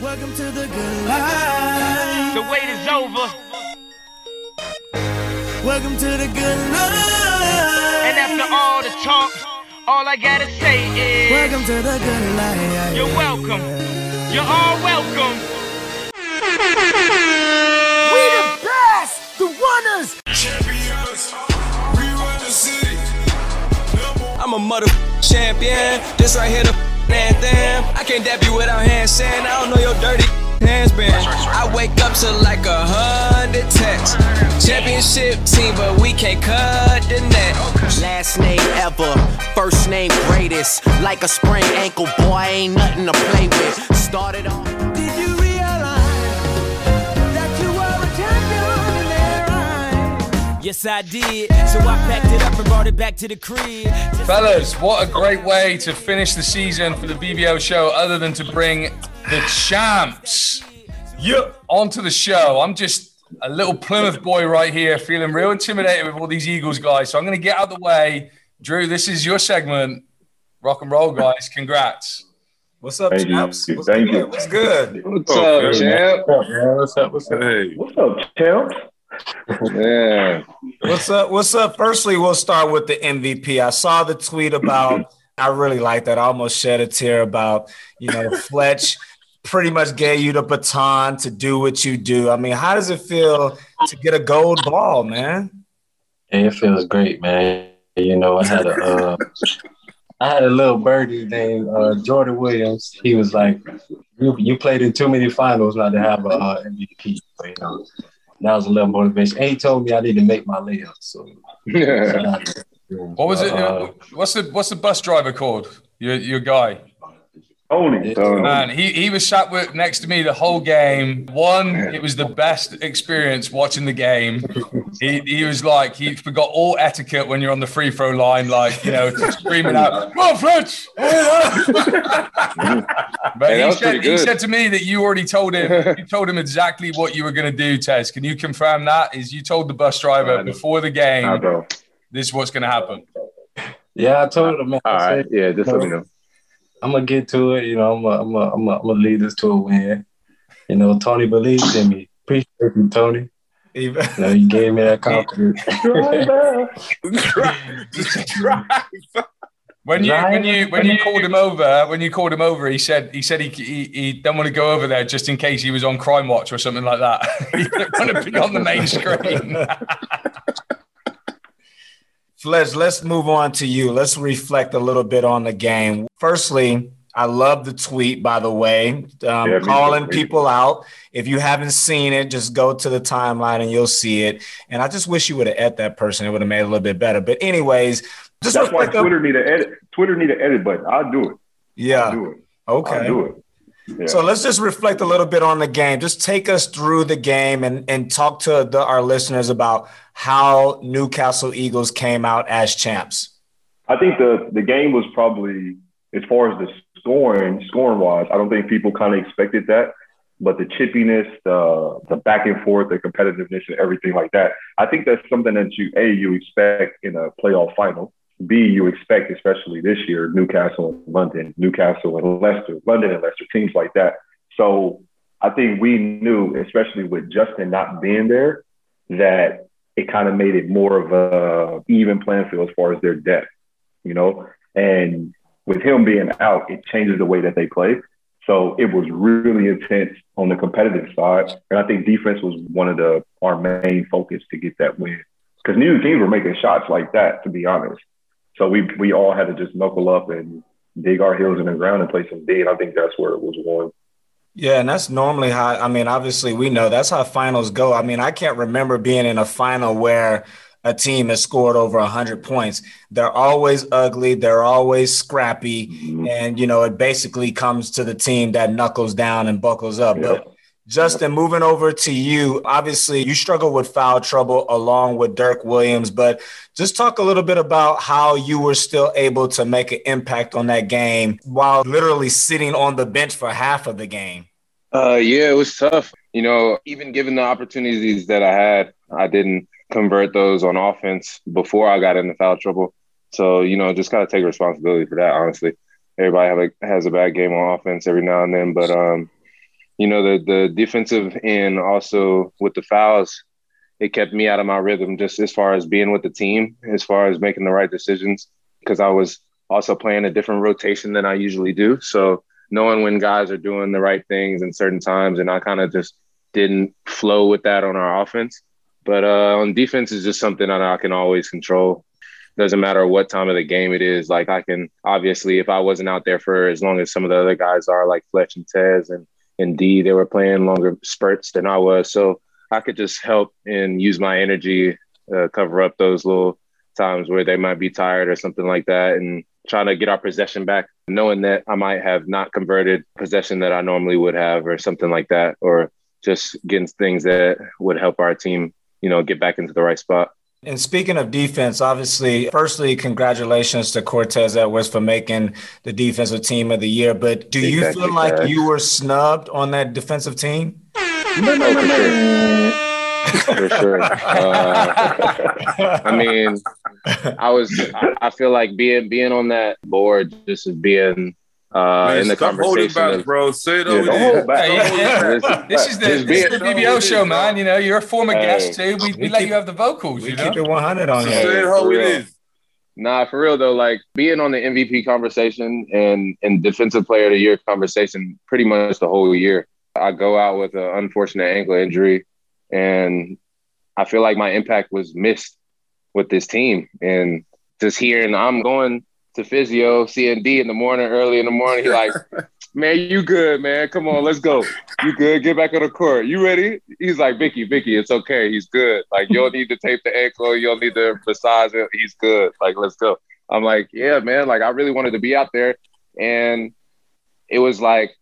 Welcome to the good life. The wait is over, Welcome to the good life. and after all the talk, all I gotta say is Welcome to the good life. you're welcome. You're all welcome. We the best, the runners. Champions. We run the city. I'm a mother champion. This right here the anthem. I can't dap you without hand saying I don't know your dirty hands been. I wake up to like a hundred texts. Championship team, but we can't cut the net. Last name ever, first name greatest. Like a sprained ankle, boy, ain't nothing to play with. Started off. Yes, I did. So I packed it up and brought it back to the crib. Fellas, what a great way to finish the season for the BBL show, other than to bring the champs yeah, onto the show. I'm just a little Plymouth boy right here, feeling real intimidated with all these Eagles guys. So I'm going to get out of the way. Drew, this is your segment. Rock and roll, guys. Congrats. What's up, Thank you. chaps? What's Thank good? you. What's good? What's up, champ? What's up? What's up? Hey. What's up, champ? Yeah. What's up? What's up? Firstly, we'll start with the MVP. I saw the tweet about. I really like that. I almost shed a tear about you know Fletch. Pretty much gave you the baton to do what you do. I mean, how does it feel to get a gold ball, man? It feels great, man. You know, I had a uh, I had a little birdie named uh, Jordan Williams. He was like, "You you played in too many finals not to have a uh, MVP." You know, that was a little motivation. And he told me I need to make my layup. So, yeah. What was it? Uh, what's the what's the bus driver called? Your your guy. Tony. Man, he, he was sat with, next to me the whole game. One, it was the best experience watching the game. He, he was like, he forgot all etiquette when you're on the free throw line, like, you know, screaming out, Come on, Fletch! but Hey, he, said, he said to me that you already told him, you told him exactly what you were going to do, Tez. Can you confirm that? Is you told the bus driver before the game, this is what's going to happen? yeah, I told him, man. All I right. said, Yeah, just let me know. I'm gonna get to it. You know, I'm gonna, I'm gonna, I'm gonna, I'm gonna lead this to a win. You know, Tony believes in me. Appreciate you, Tony. You know, you gave me that confidence. When you when you when you called him over, when you called him over, he said he said he he, he don't want to go over there just in case he was on Crime Watch or something like that. he didn't want to be on the main screen. Fletch, let's move on to you. Let's reflect a little bit on the game. Firstly, I love the tweet, by the way, um, Yeah, calling people out. If you haven't seen it, just go to the timeline and you'll see it. And I just wish you would have et that person. It would have made it a little bit better. But anyways, just That's why Twitter need an edit. Twitter need an edit button. I'll do it. Yeah. I'll do it. Okay. I'll do it. Yeah. So let's just reflect a little bit on the game. Just take us through the game and, and talk to the, our listeners about how Newcastle Eagles came out as champs. I think the the game was probably as far as the scoring, scoring wise, I don't think people kind of expected that. But the chippiness, the the back and forth, the competitiveness, and everything like that, I think that's something that you a you expect in a playoff final. B you expect, especially this year, Newcastle and London, Newcastle and Leicester, London and Leicester, teams like that. So I think we knew, especially with Justin not being there, that it kind of made it more of a even playing field as far as their depth, you know. And with him being out, it changes the way that they play. So it was really intense on the competitive side, and I think defense was one of the our main focus to get that win because neither teams were making shots like that, to be honest. So we we all had to just knuckle up and dig our heels in the ground and play some D, and I think that's where it was won. Yeah, and that's normally how I mean, obviously we know that's how finals go. I mean, I can't remember being in a final where a team has scored over 100 points. They're always ugly, they're always scrappy, mm-hmm. and you know, it basically comes to the team that knuckles down and buckles up. But Justin, moving over to you, obviously you struggle with foul trouble along with Dirk Williams, but just talk a little bit about how you were still able to make an impact on that game while literally sitting on the bench for half of the game. Uh, yeah, it was tough. You know, even given the opportunities that I had, I didn't convert those on offense before I got into foul trouble. So, you know, just gotta take responsibility for that. Honestly, everybody have a, has a bad game on offense every now and then, but um, you know, the the defensive end also with the fouls, it kept me out of my rhythm just as far as being with the team, as far as making the right decisions, because I was also playing a different rotation than I usually do. So knowing when guys are doing the right things in certain times, and I kind of just didn't flow with that on our offense. But uh, on defense is just something that I can always control. Doesn't matter what time of the game it is. Like I can obviously, if I wasn't out there for as long as some of the other guys are, like Fletch and Tez and and D, they were playing longer spurts than I was. So I could just help and use my energy, uh, cover up those little times where they might be tired or something like that, and trying to get our possession back, knowing that I might have not converted possession that I normally would have, or something like that, or just getting things that would help our team, you know, get back into the right spot. And speaking of defense, obviously, firstly, congratulations to Cortez Edwards for making the defensive team of the year. But do you feel like you were snubbed on that defensive team? for sure. Uh, I mean, I was. I, I feel like being being on that board just as being uh, Man, in the stop holding conversation. back, of- bro. Say it Yeah, over don't there. back. Hey, yeah, hold yeah. back. This is the, Just this is the BBL show, man. You know, you're a former Hey. guest too. We, we, We let keep- you have the vocals. We you keep know? it 100 on Say here. it how for real. Nah, for real though, like being on the MVP conversation and and defensive player of the year conversation pretty much the whole year. I go out with an unfortunate ankle injury and I feel like my impact was missed with this team. And just hearing I'm going to physio, seeing D in the morning, early in the morning, he like, man, you good, man. Come on, let's go. You good? Get back on the court. You ready? He's like, Vicky, Vicky, it's okay. He's good. Like, you don't need to tape the ankle. You don't need to massage it. He's good. Like, let's go. I'm like, yeah, man. Like, I really wanted to be out there. And it was like,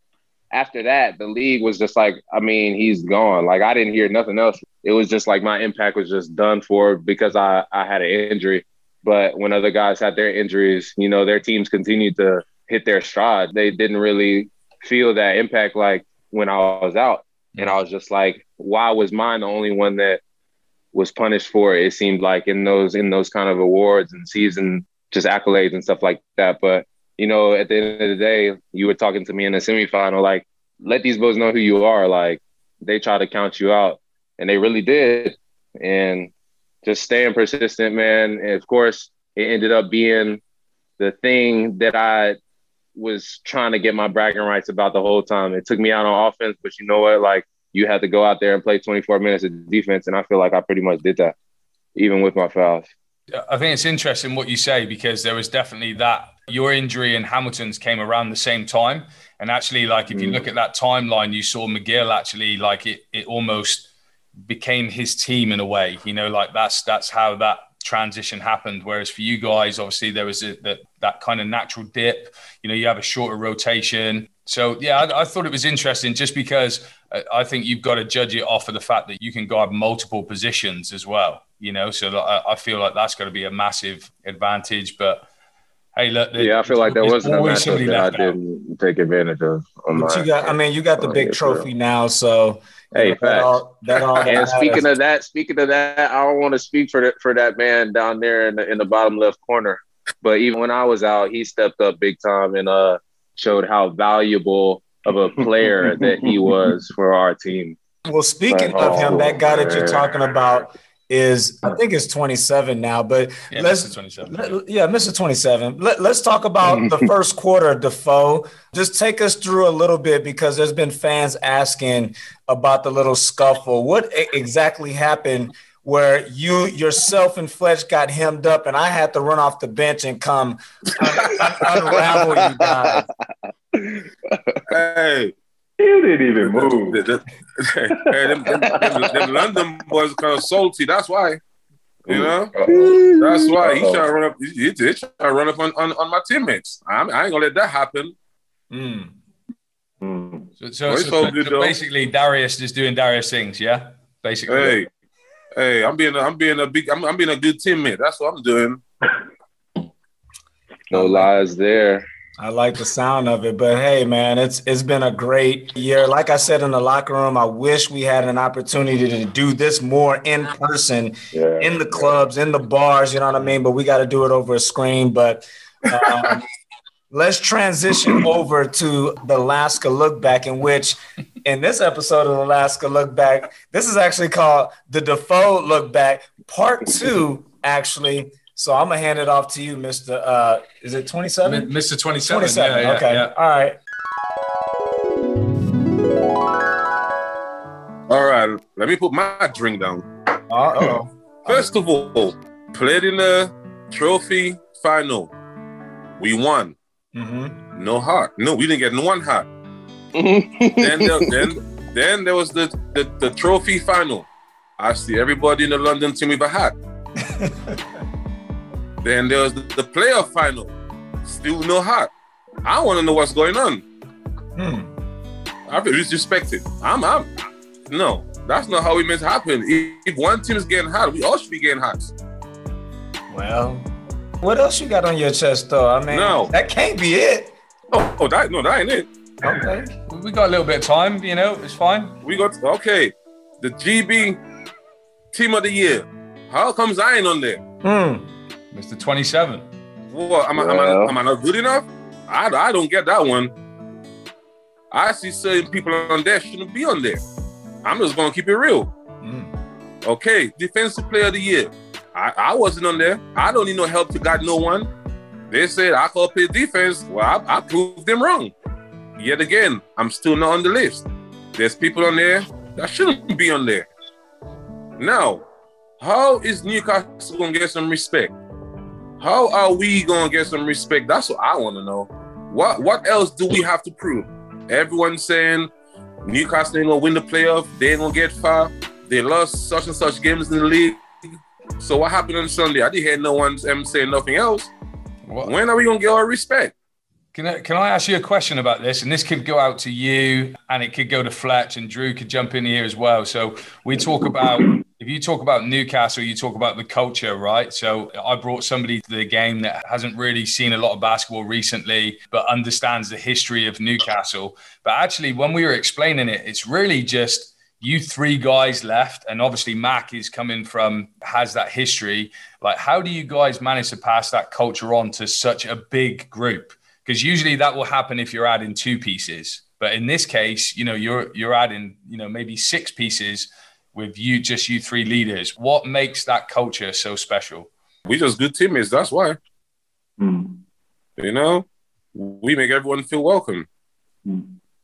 after that, the league was just like, I mean, he's gone. Like, I didn't hear nothing else. It was just like my impact was just done for because I, I had an injury. But when other guys had their injuries, you know, their teams continued to hit their stride. They didn't really feel that impact like when I was out. And I was just like, why was mine the only one that was punished for it? It seemed like in those in those kind of awards and season just accolades and stuff like that. But you know, at the end of the day, you were talking to me in the semifinal, like, let these boys know who you are. Like, they try to count you out, and they really did. And just staying persistent, man. And of course, it ended up being the thing that I was trying to get my bragging rights about the whole time. It took me out on offense, but you know what? Like you had to go out there and play 24 minutes of defense, and I feel like I pretty much did that, even with my fouls. I think it's interesting what you say because there was definitely that your injury and Hamilton's came around the same time. And actually, like if you Mm. look at that timeline, you saw McGill actually like it it almost became his team in a way. You know, like that's that's how that transition happened. Whereas for you guys, obviously there was a, that that kind of natural dip. You know, you have a shorter rotation. So yeah, I, I thought it was interesting just because I, I think you've got to judge it off of the fact that you can guard multiple positions as well. You know, so I, I feel like that's got to be a massive advantage. But hey, look, Yeah, I feel like there wasn't a always matchup somebody that I out. didn't take advantage of. On But my, you got, I mean, you got the big yeah, for trophy now, so Hey, that facts. all, that all that and speaking of that, speaking of that, I don't want to speak for the, for that man down there in the in the bottom left corner. But even when I was out, he stepped up big time and uh showed how valuable of a player that he was for our team. Well, speaking of him, oh, that guy that you're talking about is, I think it's 27 now, but Yeah, let's, Mr. 27. let- yeah, Mr. 27. Let, let's talk about the first quarter, Defoe. Just take us through a little bit because there's been fans asking about the little scuffle. What exactly happened where you yourself and Fletch got hemmed up and I had to run off the bench and come un- un- unravel you guys? Hey, You didn't even move. the, the, hey, them, them, them, them London boys kind of salty. That's why. You know, that's why he Uh-oh. trying to run up. He, he did try to run up on, on, on my teammates. I'm, I ain't gonna let that happen. Mm. Mm. So, so, Well, so- so basically, Darius is doing Darius things, yeah. Basically, Hey, hey, I'm being, a, I'm being a big, I'm, I'm being a good teammate. That's what I'm doing. No lies there. I like the sound of it, but hey, man, it's it's been a great year. Like I said in the locker room, I wish we had an opportunity to do this more in person, Yeah. in the clubs, in the bars. You know what I mean? But we got to do it over a screen. But um, let's transition over to the Alaska Look Back, in which in this episode of Alaska Look Back, this is actually called the Defoe Look Back Part Two. Actually, so I'm gonna hand it off to you, Mister. Uh, is it 27? Mr. 27. 27. Yeah, yeah, okay. yeah. All right. All right, let me put my drink down. Uh-oh. First of all, played in the trophy final. We won. Mm-hmm. No heart. No, we didn't get no one heart. then, there, then, then there was the, the the trophy final. I see everybody in the London team with a hat. then there was the, the playoff final. Still no hat. I want to know what's going on. Hmm. I feel disrespected. I'm, I'm, no, that's not how it meant to happen. If, if one team is getting hot, we all should be getting hot. Well, what else you got on your chest, though? I mean, No. that can't be it. Oh, oh, that no, that ain't it. Okay. We got a little bit of time, you know, it's fine. We got okay. The GB team of the year. How comes I ain't on there? Hmm. Mr. 27. What am I, am, I, am I not good enough? I, I don't get that one. I see certain people on there shouldn't be on there. I'm just gonna keep it real. Hmm. Okay, defensive player of the year. I, I wasn't on there. I don't need no help to got no one. They said I could play defense. Well, I, I proved them wrong. Yet again, I'm still not on the list. There's people on there that shouldn't be on there. Now, how is Newcastle gonna get some respect? How are we gonna get some respect? That's what I want to know. What what else do we have to prove? Everyone's saying Newcastle ain't gonna win the playoff. They ain't gonna get far. They lost such and such games in the league. So what happened on Sunday? I didn't hear no one um, saying nothing else. What? When are we gonna get our respect? Can I, can I ask you a question about this? And this could go out to you and it could go to Fletch and Drew could jump in here as well. So we talk about, you talk about Newcastle, you talk about the culture, right? So I brought somebody to the game that hasn't really seen a lot of basketball recently, but understands the history of Newcastle. But actually, when we were explaining it, it's really just you three guys left. And obviously, Mac is coming from, has that history. Like, how do you guys manage to pass that culture on to such a big group? because usually that will happen if you're adding two pieces. But in this case, you know, you're you're adding, you know, maybe six pieces with you just you three leaders. What makes that culture so special? We're just good teammates. That's why. Mm. You know, we make everyone feel welcome.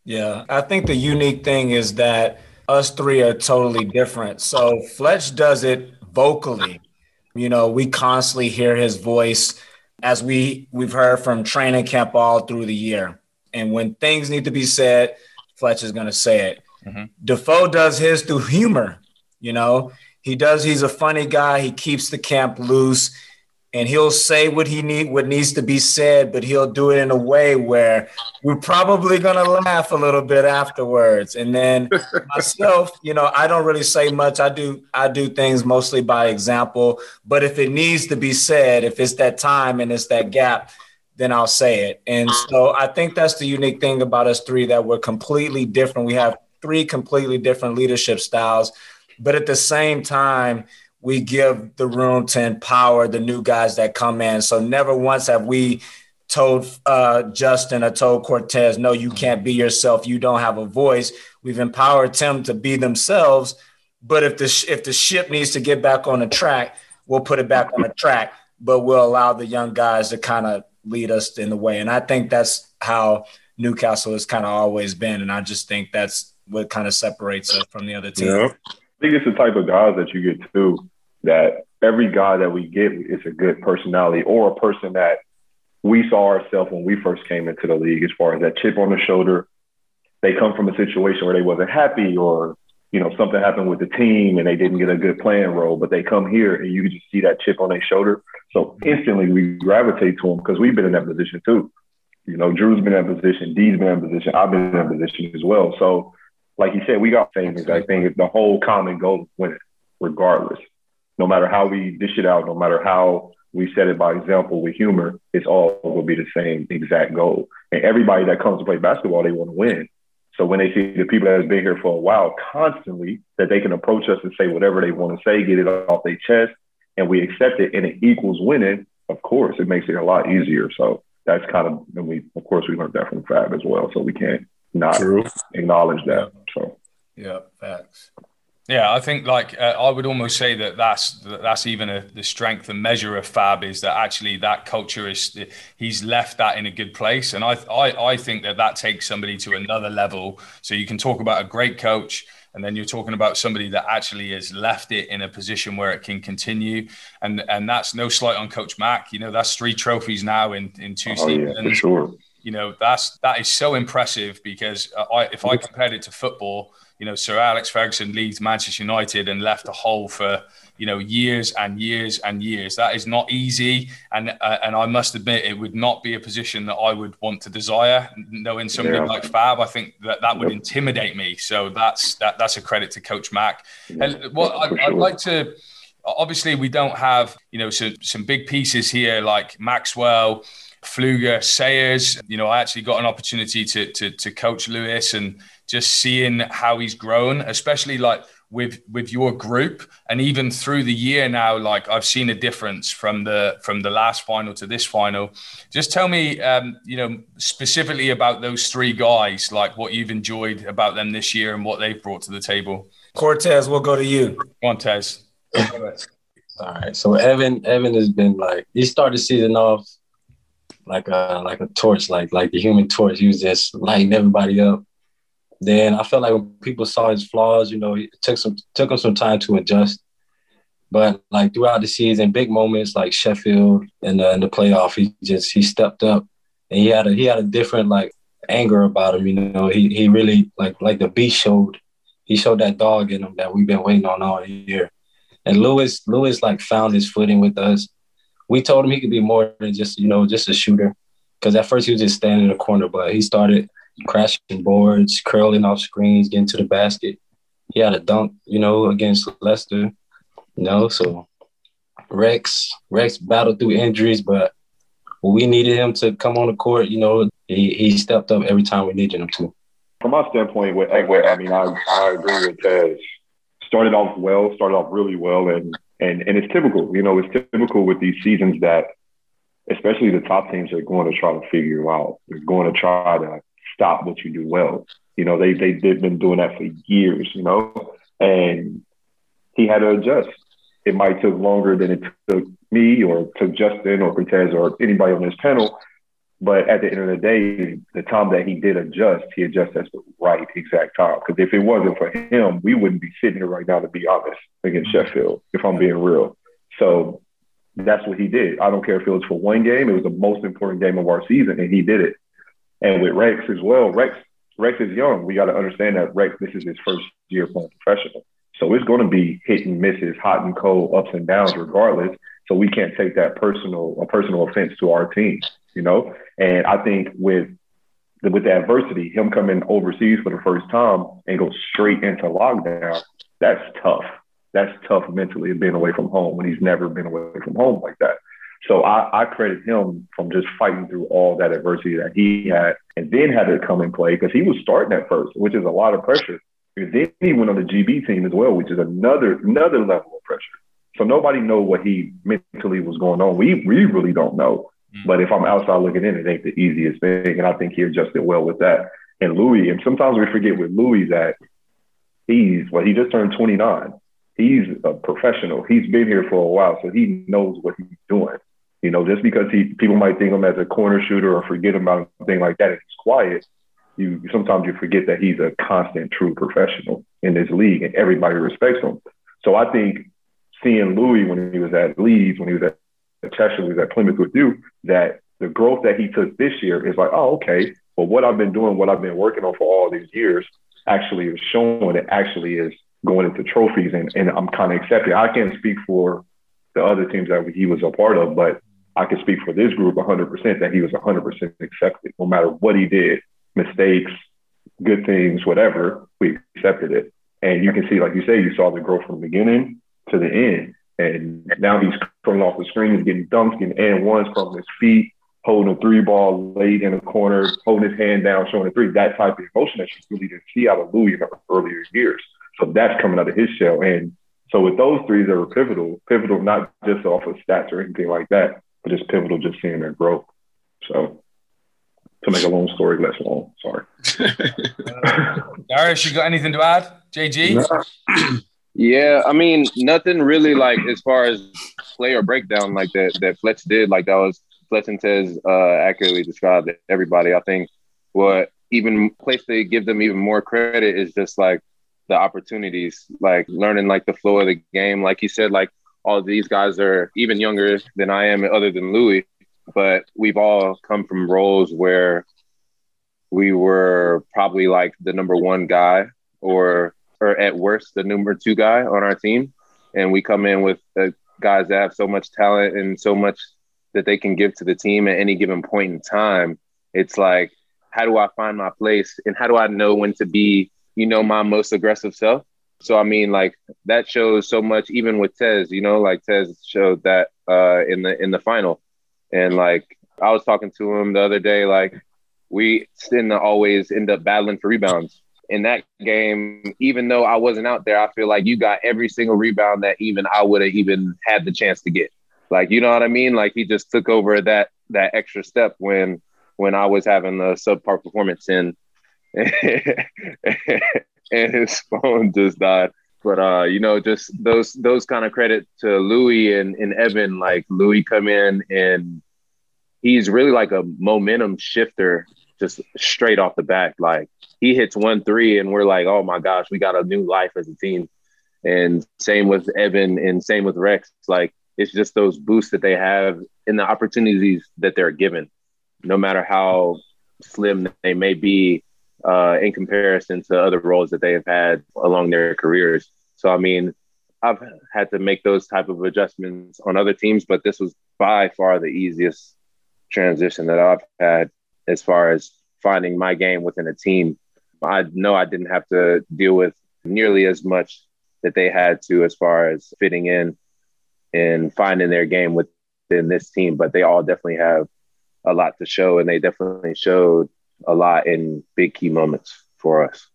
Yeah, I think the unique thing is that us three are totally different. So Fletch does it vocally. You know, we constantly hear his voice as we we've heard from training camp all through the year. And when things need to be said, Fletch is going to say it. Defoe does his through humor. You know, he does. He's a funny guy. He keeps the camp loose, and he'll say what he need, what needs to be said, but he'll do it in a way where we're probably gonna laugh a little bit afterwards. And then myself, you know, I don't really say much. I do. I do things mostly by example. But if it needs to be said, if it's that time and it's that gap, then I'll say it. And so I think that's the unique thing about us three that we're completely different. We have three completely different leadership styles, but at the same time, we give the room to empower the new guys that come in. So never once have we told uh, Justin or told Cortez, no, you can't be yourself. You don't have a voice. We've empowered them to be themselves. But if the sh- if the ship needs to get back on the track, we'll put it back on the track. But we'll allow the young guys to kind of lead us in the way. And I think that's how Newcastle has kind of always been. And I just think that's what kind of separates us from the other. Yeah. Think it's the type of guys that you get too. That every guy that we get is a good personality or a person that we saw ourselves when we first came into the league. As far as that chip on the shoulder, they come from a situation where they wasn't happy or you know something happened with the team and they didn't get a good playing role, but they come here and you can just see that chip on their shoulder. So instantly we gravitate to them because we've been in that position too. You know, Drew's been in that position, D's been in that position, I've been in that position as well. So like you said, we got the same exact thing. The whole common goal is winning, regardless. No matter how we dish it out, no matter how we set it by example with humor, it's all will be the same exact goal. And everybody that comes to play basketball, they want to win. So when they see the people that have been here for a while constantly, that they can approach us and say whatever they want to say, get it off their chest, and we accept it, and it equals winning. Of course, it makes it a lot easier. So that's kind of, and we, of course, we learned that from Fab as well. So we can't not True. acknowledge that. So Yeah, facts. Yeah, I think like uh, I would almost say that that's that that's even a, the strength and measure of Fab is that actually that culture is he's left that in a good place, and I I, I think that that takes somebody to another level. So you can talk about a great coach, and then you're talking about somebody that actually has left it in a position where it can continue, and and that's no slight on Coach Mac. You know that's three trophies now in in two oh, yeah, seasons. for sure. You know that's that is so impressive because uh, I, if I compared it to football you know, Sir Alex Ferguson leaves Manchester United and left a hole for you know years and years and years. That is not easy, and uh, and I must admit it would not be a position that I would want to desire. Knowing somebody Yeah. like Fab, I think that that would intimidate me. So that's that that's a credit to Coach Mack. Yeah, And what I'd, I'd like to. Obviously, we don't have you know some some big pieces here like Maxwell, Fluger, Sayers. You know, I actually got an opportunity to to, to coach Lewis and just seeing how he's grown, especially like with with your group and even through the year now like i've seen a difference from the from the last final to this final just tell me um you know specifically about those three guys like what you've enjoyed about them this year and what they've brought to the table Cortez, we'll go to you. Montez. All right. So Evan, Evan has been like he started the season off like a like a torch, like like the human torch. He was just lighting everybody up. Then I felt like when people saw his flaws, you know, it took some took him some time to adjust. But like throughout the season, big moments like Sheffield and the, in the playoff, he just he stepped up and he had a he had a different like anger about him. You know, he he really like like the beast showed. He showed that dog in him that we've been waiting on all year. And Lewis, Lewis like found his footing with us. We told him he could be more than just, you know, just a shooter. Because at first he was just standing in the corner, but he started crashing boards, curling off screens, getting to the basket. He had a dunk, you know, against Leicester. You know, so Rex, Rex battled through injuries, but we needed him to come on the court, you know, he, he stepped up every time we needed him to. From my standpoint, with I mean, I, I agree with Tez. Started off well, started off really well, and and and it's typical. You know, it's typical with these seasons that, especially the top teams, are going to try to figure you out. They're going to try to stop what you do well. You know, they they they've been doing that for years. You know, and he had to adjust. It might took longer than it took me or took Justin or Cortez or anybody on this panel. But at the end of the day, the time that he did adjust, he adjusted at the right exact time. Because if it wasn't for him, we wouldn't be sitting here right now, to be honest, against mm-hmm. Sheffield, if I'm being real. So that's what he did. I don't care if it was for one game, it was the most important game of our season, and he did it. And with Rex as well, Rex Rex is young. We got to understand that Rex, this is his first year playing professional. So it's going to be hit and misses, hot and cold, ups and downs, regardless. So we can't take that personal a personal offense to our team, you know. And I think with the, with the adversity, him coming overseas for the first time and go straight into lockdown, that's tough. That's tough mentally being away from home when he's never been away from home like that. So I, I credit him from just fighting through all that adversity that he had and then had to come and play because he was starting at first, which is a lot of pressure. And then he went on the GB team as well, which is another another level of pressure. So nobody know what he mentally was going on. We we really don't know. Mm. But if I'm outside looking in, it ain't the easiest thing. And I think he adjusted well with that. And Louis, and sometimes we forget with Louis that he's well, he just turned 29. He's a professional. He's been here for a while, so he knows what he's doing. You know, just because he people might think of him as a corner shooter or forget about a thing like that, and he's quiet, you sometimes you forget that he's a constant, true professional in this league, and everybody respects him. So I think seeing Louis when he was at Leeds, when he was at He was at Plymouth with you, that the growth that he took this year is like, oh, okay. Well, what I've been doing, what I've been working on for all these years, actually is showing. It actually is going into trophies, and, and I'm kind of accepting. I can't speak for the other teams that he was a part of, but I can speak for this group 100% that he was 100% accepted, no matter what he did, mistakes, good things, whatever, we accepted it. And you can see, like you say, you saw the growth from the beginning to the end. And now he's coming off the screen, he's getting dunks, getting and ones from his feet, holding a three ball late in the corner, holding his hand down, showing a three. That type of emotion that you really didn't see out of Louis in the earlier years. So that's coming out of his shell. And so with those three, they were pivotal, pivotal not just off of stats or anything like that, but just pivotal just seeing their growth. So to make a long story less long, sorry. Darius, you got anything to add? JG? Yeah, I mean, nothing really like as far as play or breakdown like that that Fletch did. Like that was Fletch and Tez uh, accurately described everybody. I think what even place to give them even more credit is just like the opportunities, like learning like the flow of the game. Like he said, like all these guys are even younger than I am, other than Louis, but we've all come from roles where we were probably like the number one guy or or at worst the number two guy on our team. And we come in with the guys that have so much talent and so much that they can give to the team at any given point in time. It's like how do i find my place? And how do i know when to be you know my most aggressive self? So i mean like that shows so much even with tez you know like tez showed that uh in the in the final. And like i was talking to him the other day like we tend to always end up battling for rebounds in that game, even though I wasn't out there, I feel like you got every single rebound that even I would have even had the chance to get. Like, you know what I mean? Like he just took over that that extra step when when I was having a subpar performance and and his phone just died. But uh, you know, just those those kind of credit to Louis and, and Evan. Like Louis come in and he's really like a momentum shifter just straight off the back. Like he hits one three, and we're like, oh my gosh, we got a new life as a team. And same with Evan, and same with Rex. Like it's just those boosts that they have and the opportunities that they're given, no matter how slim they may be uh, in comparison to other roles that they have had along their careers. So I mean, I've had to make those type of adjustments on other teams, but this was by far the easiest transition that I've had as far as finding my game within a team. I know I didn't have to deal with nearly as much that they had to as far as fitting in and finding their game within this team, but they all definitely have a lot to show, and they definitely showed a lot in big key moments for us.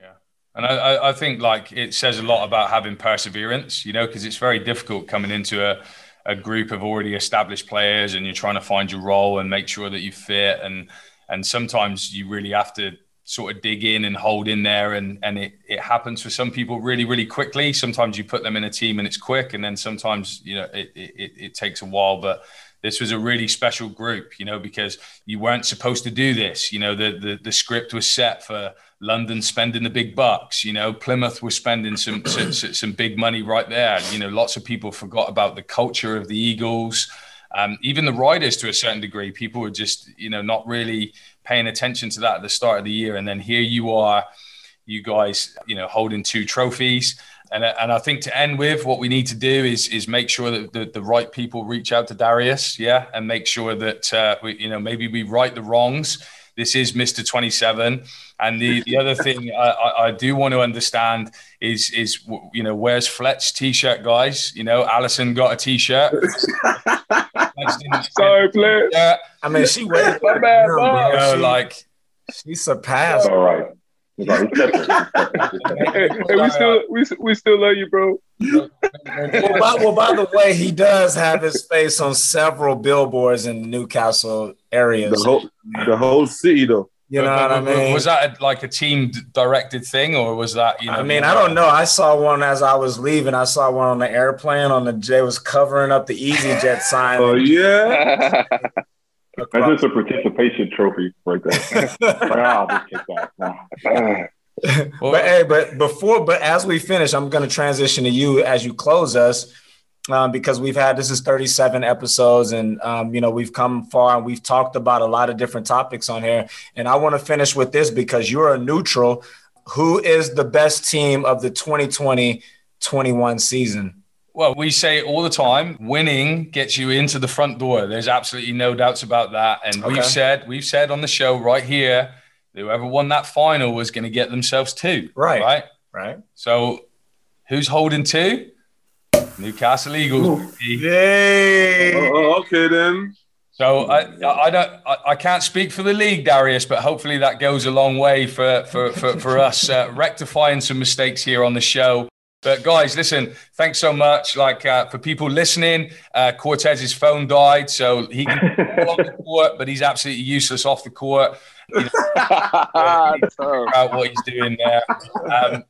Yeah, and I, I think like it says a lot about having perseverance, you know, because it's very difficult coming into a, a group of already established players and you're trying to find your role and make sure that you fit. And and sometimes you really have to sort of dig in and hold in there and and it, it happens for some people really really quickly. Sometimes you put them in a team and it's quick and then sometimes you know it, it, it takes a while. But this was a really special group you know because you weren't supposed to do this. You know the the, the script was set for london spending the big bucks you know plymouth was spending some, some some big money right there. You know lots of people forgot about the culture of the eagles. Um, even the riders to a certain degree people were just you know not really paying attention to that at the start of the year and then here you are you guys you know holding two trophies. And, and I think to end with what we need to do is is make sure that the, the right people reach out to Darius yeah and make sure that uh, we, you know maybe we right the wrongs. This is Mr. 27 and the, the other thing I, I do want to understand is is you know where's Fletch t-shirt guys? You know Alison got a t-shirt Sorry, Fletch. Yeah. I mean, she waited. My bad, You Bob. know, So, like she surpassed. All right. Right, it's separate. hey, hey, we still we, we still love you, bro. well, by, well, by the way, he does have his face on several billboards in the Newcastle area. The whole the whole city though. You know what I mean? Was that a, like a team directed thing, or was that you know? I mean, I don't know. I saw one as I was leaving. I saw one on the airplane on the J was covering up the EasyJet sign. Oh yeah. That's just a participation trophy right there. like, I'll just take that. But hey, but before, but as we finish, I'm going to transition to you as you close us. Um, because we've had this is 37 episodes and um, you know we've come far and we've talked about a lot of different topics on here and i want to finish with this because you're a neutral who is the best team of the 2020-21 season Well, we say it all the time. Winning gets you into the front door. There's absolutely no doubts about that. And Okay. we've said we've said on the show right here, whoever won that final was going to get themselves two. Right. Right. right So, who's holding two? Newcastle Eagles. baby. Yay! Oh, okay then. So I, I I don't I, I can't speak for the league, Darius, but hopefully that goes a long way for for for, for us uh, rectifying some mistakes here on the show. But guys, listen, thanks so much. Like uh, for people listening, uh, Cortez's phone died, so he can on the court, but he's absolutely useless off the court. You know, figure out what he's doing there. Um,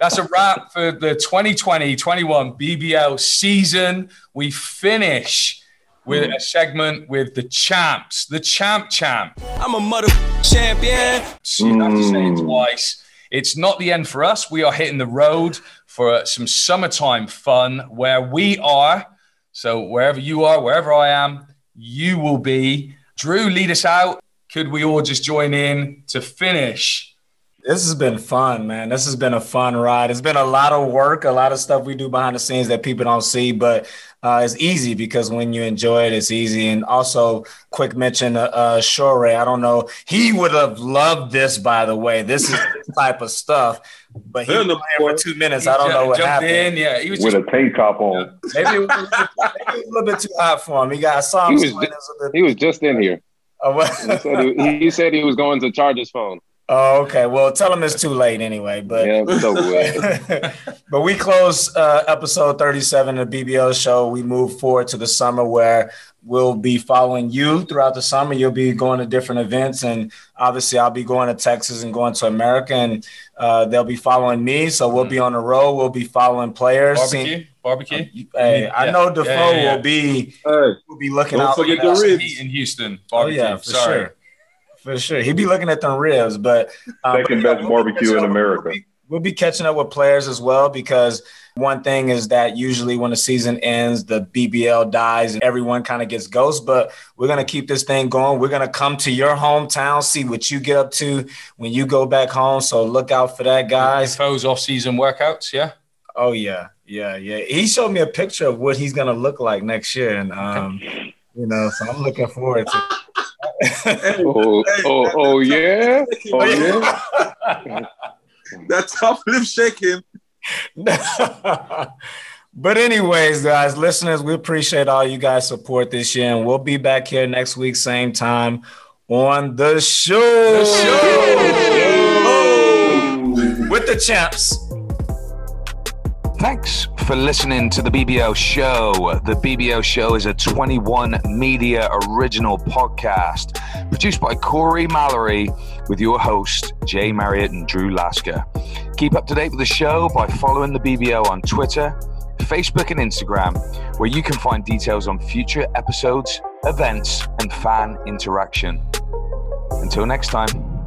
that's a wrap for the 2020-21 BBL season. We finish with a segment with the champs, the champ champ. I'm a mother champion. You have to say it twice. It's not the end for us. We are hitting the road for some summertime fun where we are. So wherever you are, wherever I am, you will be. Drew, lead us out. Could we all just join in to finish? This has been fun, man. This has been a fun ride. It's been a lot of work, a lot of stuff we do behind the scenes that people don't see, but uh, it's easy because when you enjoy it, it's easy. And also, quick mention, uh, uh. I don't know, he would have loved this. By the way, this is this type of stuff. But he was playing for two minutes. I don't know what happened. in, yeah. He was With just a tank top on. Maybe it was, a little bit, maybe it was a little bit too hot for him. He got I saw him. He was, swing, it a just, he was just in here. Oh. He said he, he said he was going to charge his phone. Oh, okay. Well, tell him it's too late anyway. But Yeah, it's over with. but we close uh, episode 37 of the BBL show. We move forward to the summer where we'll be following you throughout the summer. You'll be going to different events, and obviously, I'll be going to Texas and going to America, and uh, they'll be following me. So we'll be on the road. We'll be following players. barbecue. Barbecue. Hey, I know Defoe Yeah, yeah, yeah. will be Hey, will be looking don't out. forget for the ribs. in Houston. Oh Barbecue. yeah, for Sorry. sure, for sure. He'd be looking at them ribs, but um, Second but best we'll barbecue in America. We'll be, we'll be catching up with players as well because one thing is that usually when the season ends, the BBL dies and everyone kind of gets ghost. But we're gonna keep this thing going. We're gonna come to your hometown, see what you get up to when you go back home. So look out for that, guys. Defoe's off-season workouts. Yeah. Oh yeah, yeah, yeah. He showed me a picture of what he's gonna look like next year, and um, you know, so I'm looking forward to. Oh, oh, oh yeah. Oh yeah. that top lip shaking. but anyways, guys, listeners, we appreciate all you guys' support this year, and we'll be back here next week, same time on the show. Oh, with the champs. Thanks for listening to the BBL Show. The BBL Show is a 21 Media original podcast produced by Corey Mallory with your host, Jay Marriott and Drew Lasker. Keep up to date with the show by following the BBL on Twitter, Facebook, and Instagram, where you can find details on future episodes, events, and fan interaction. Until next time.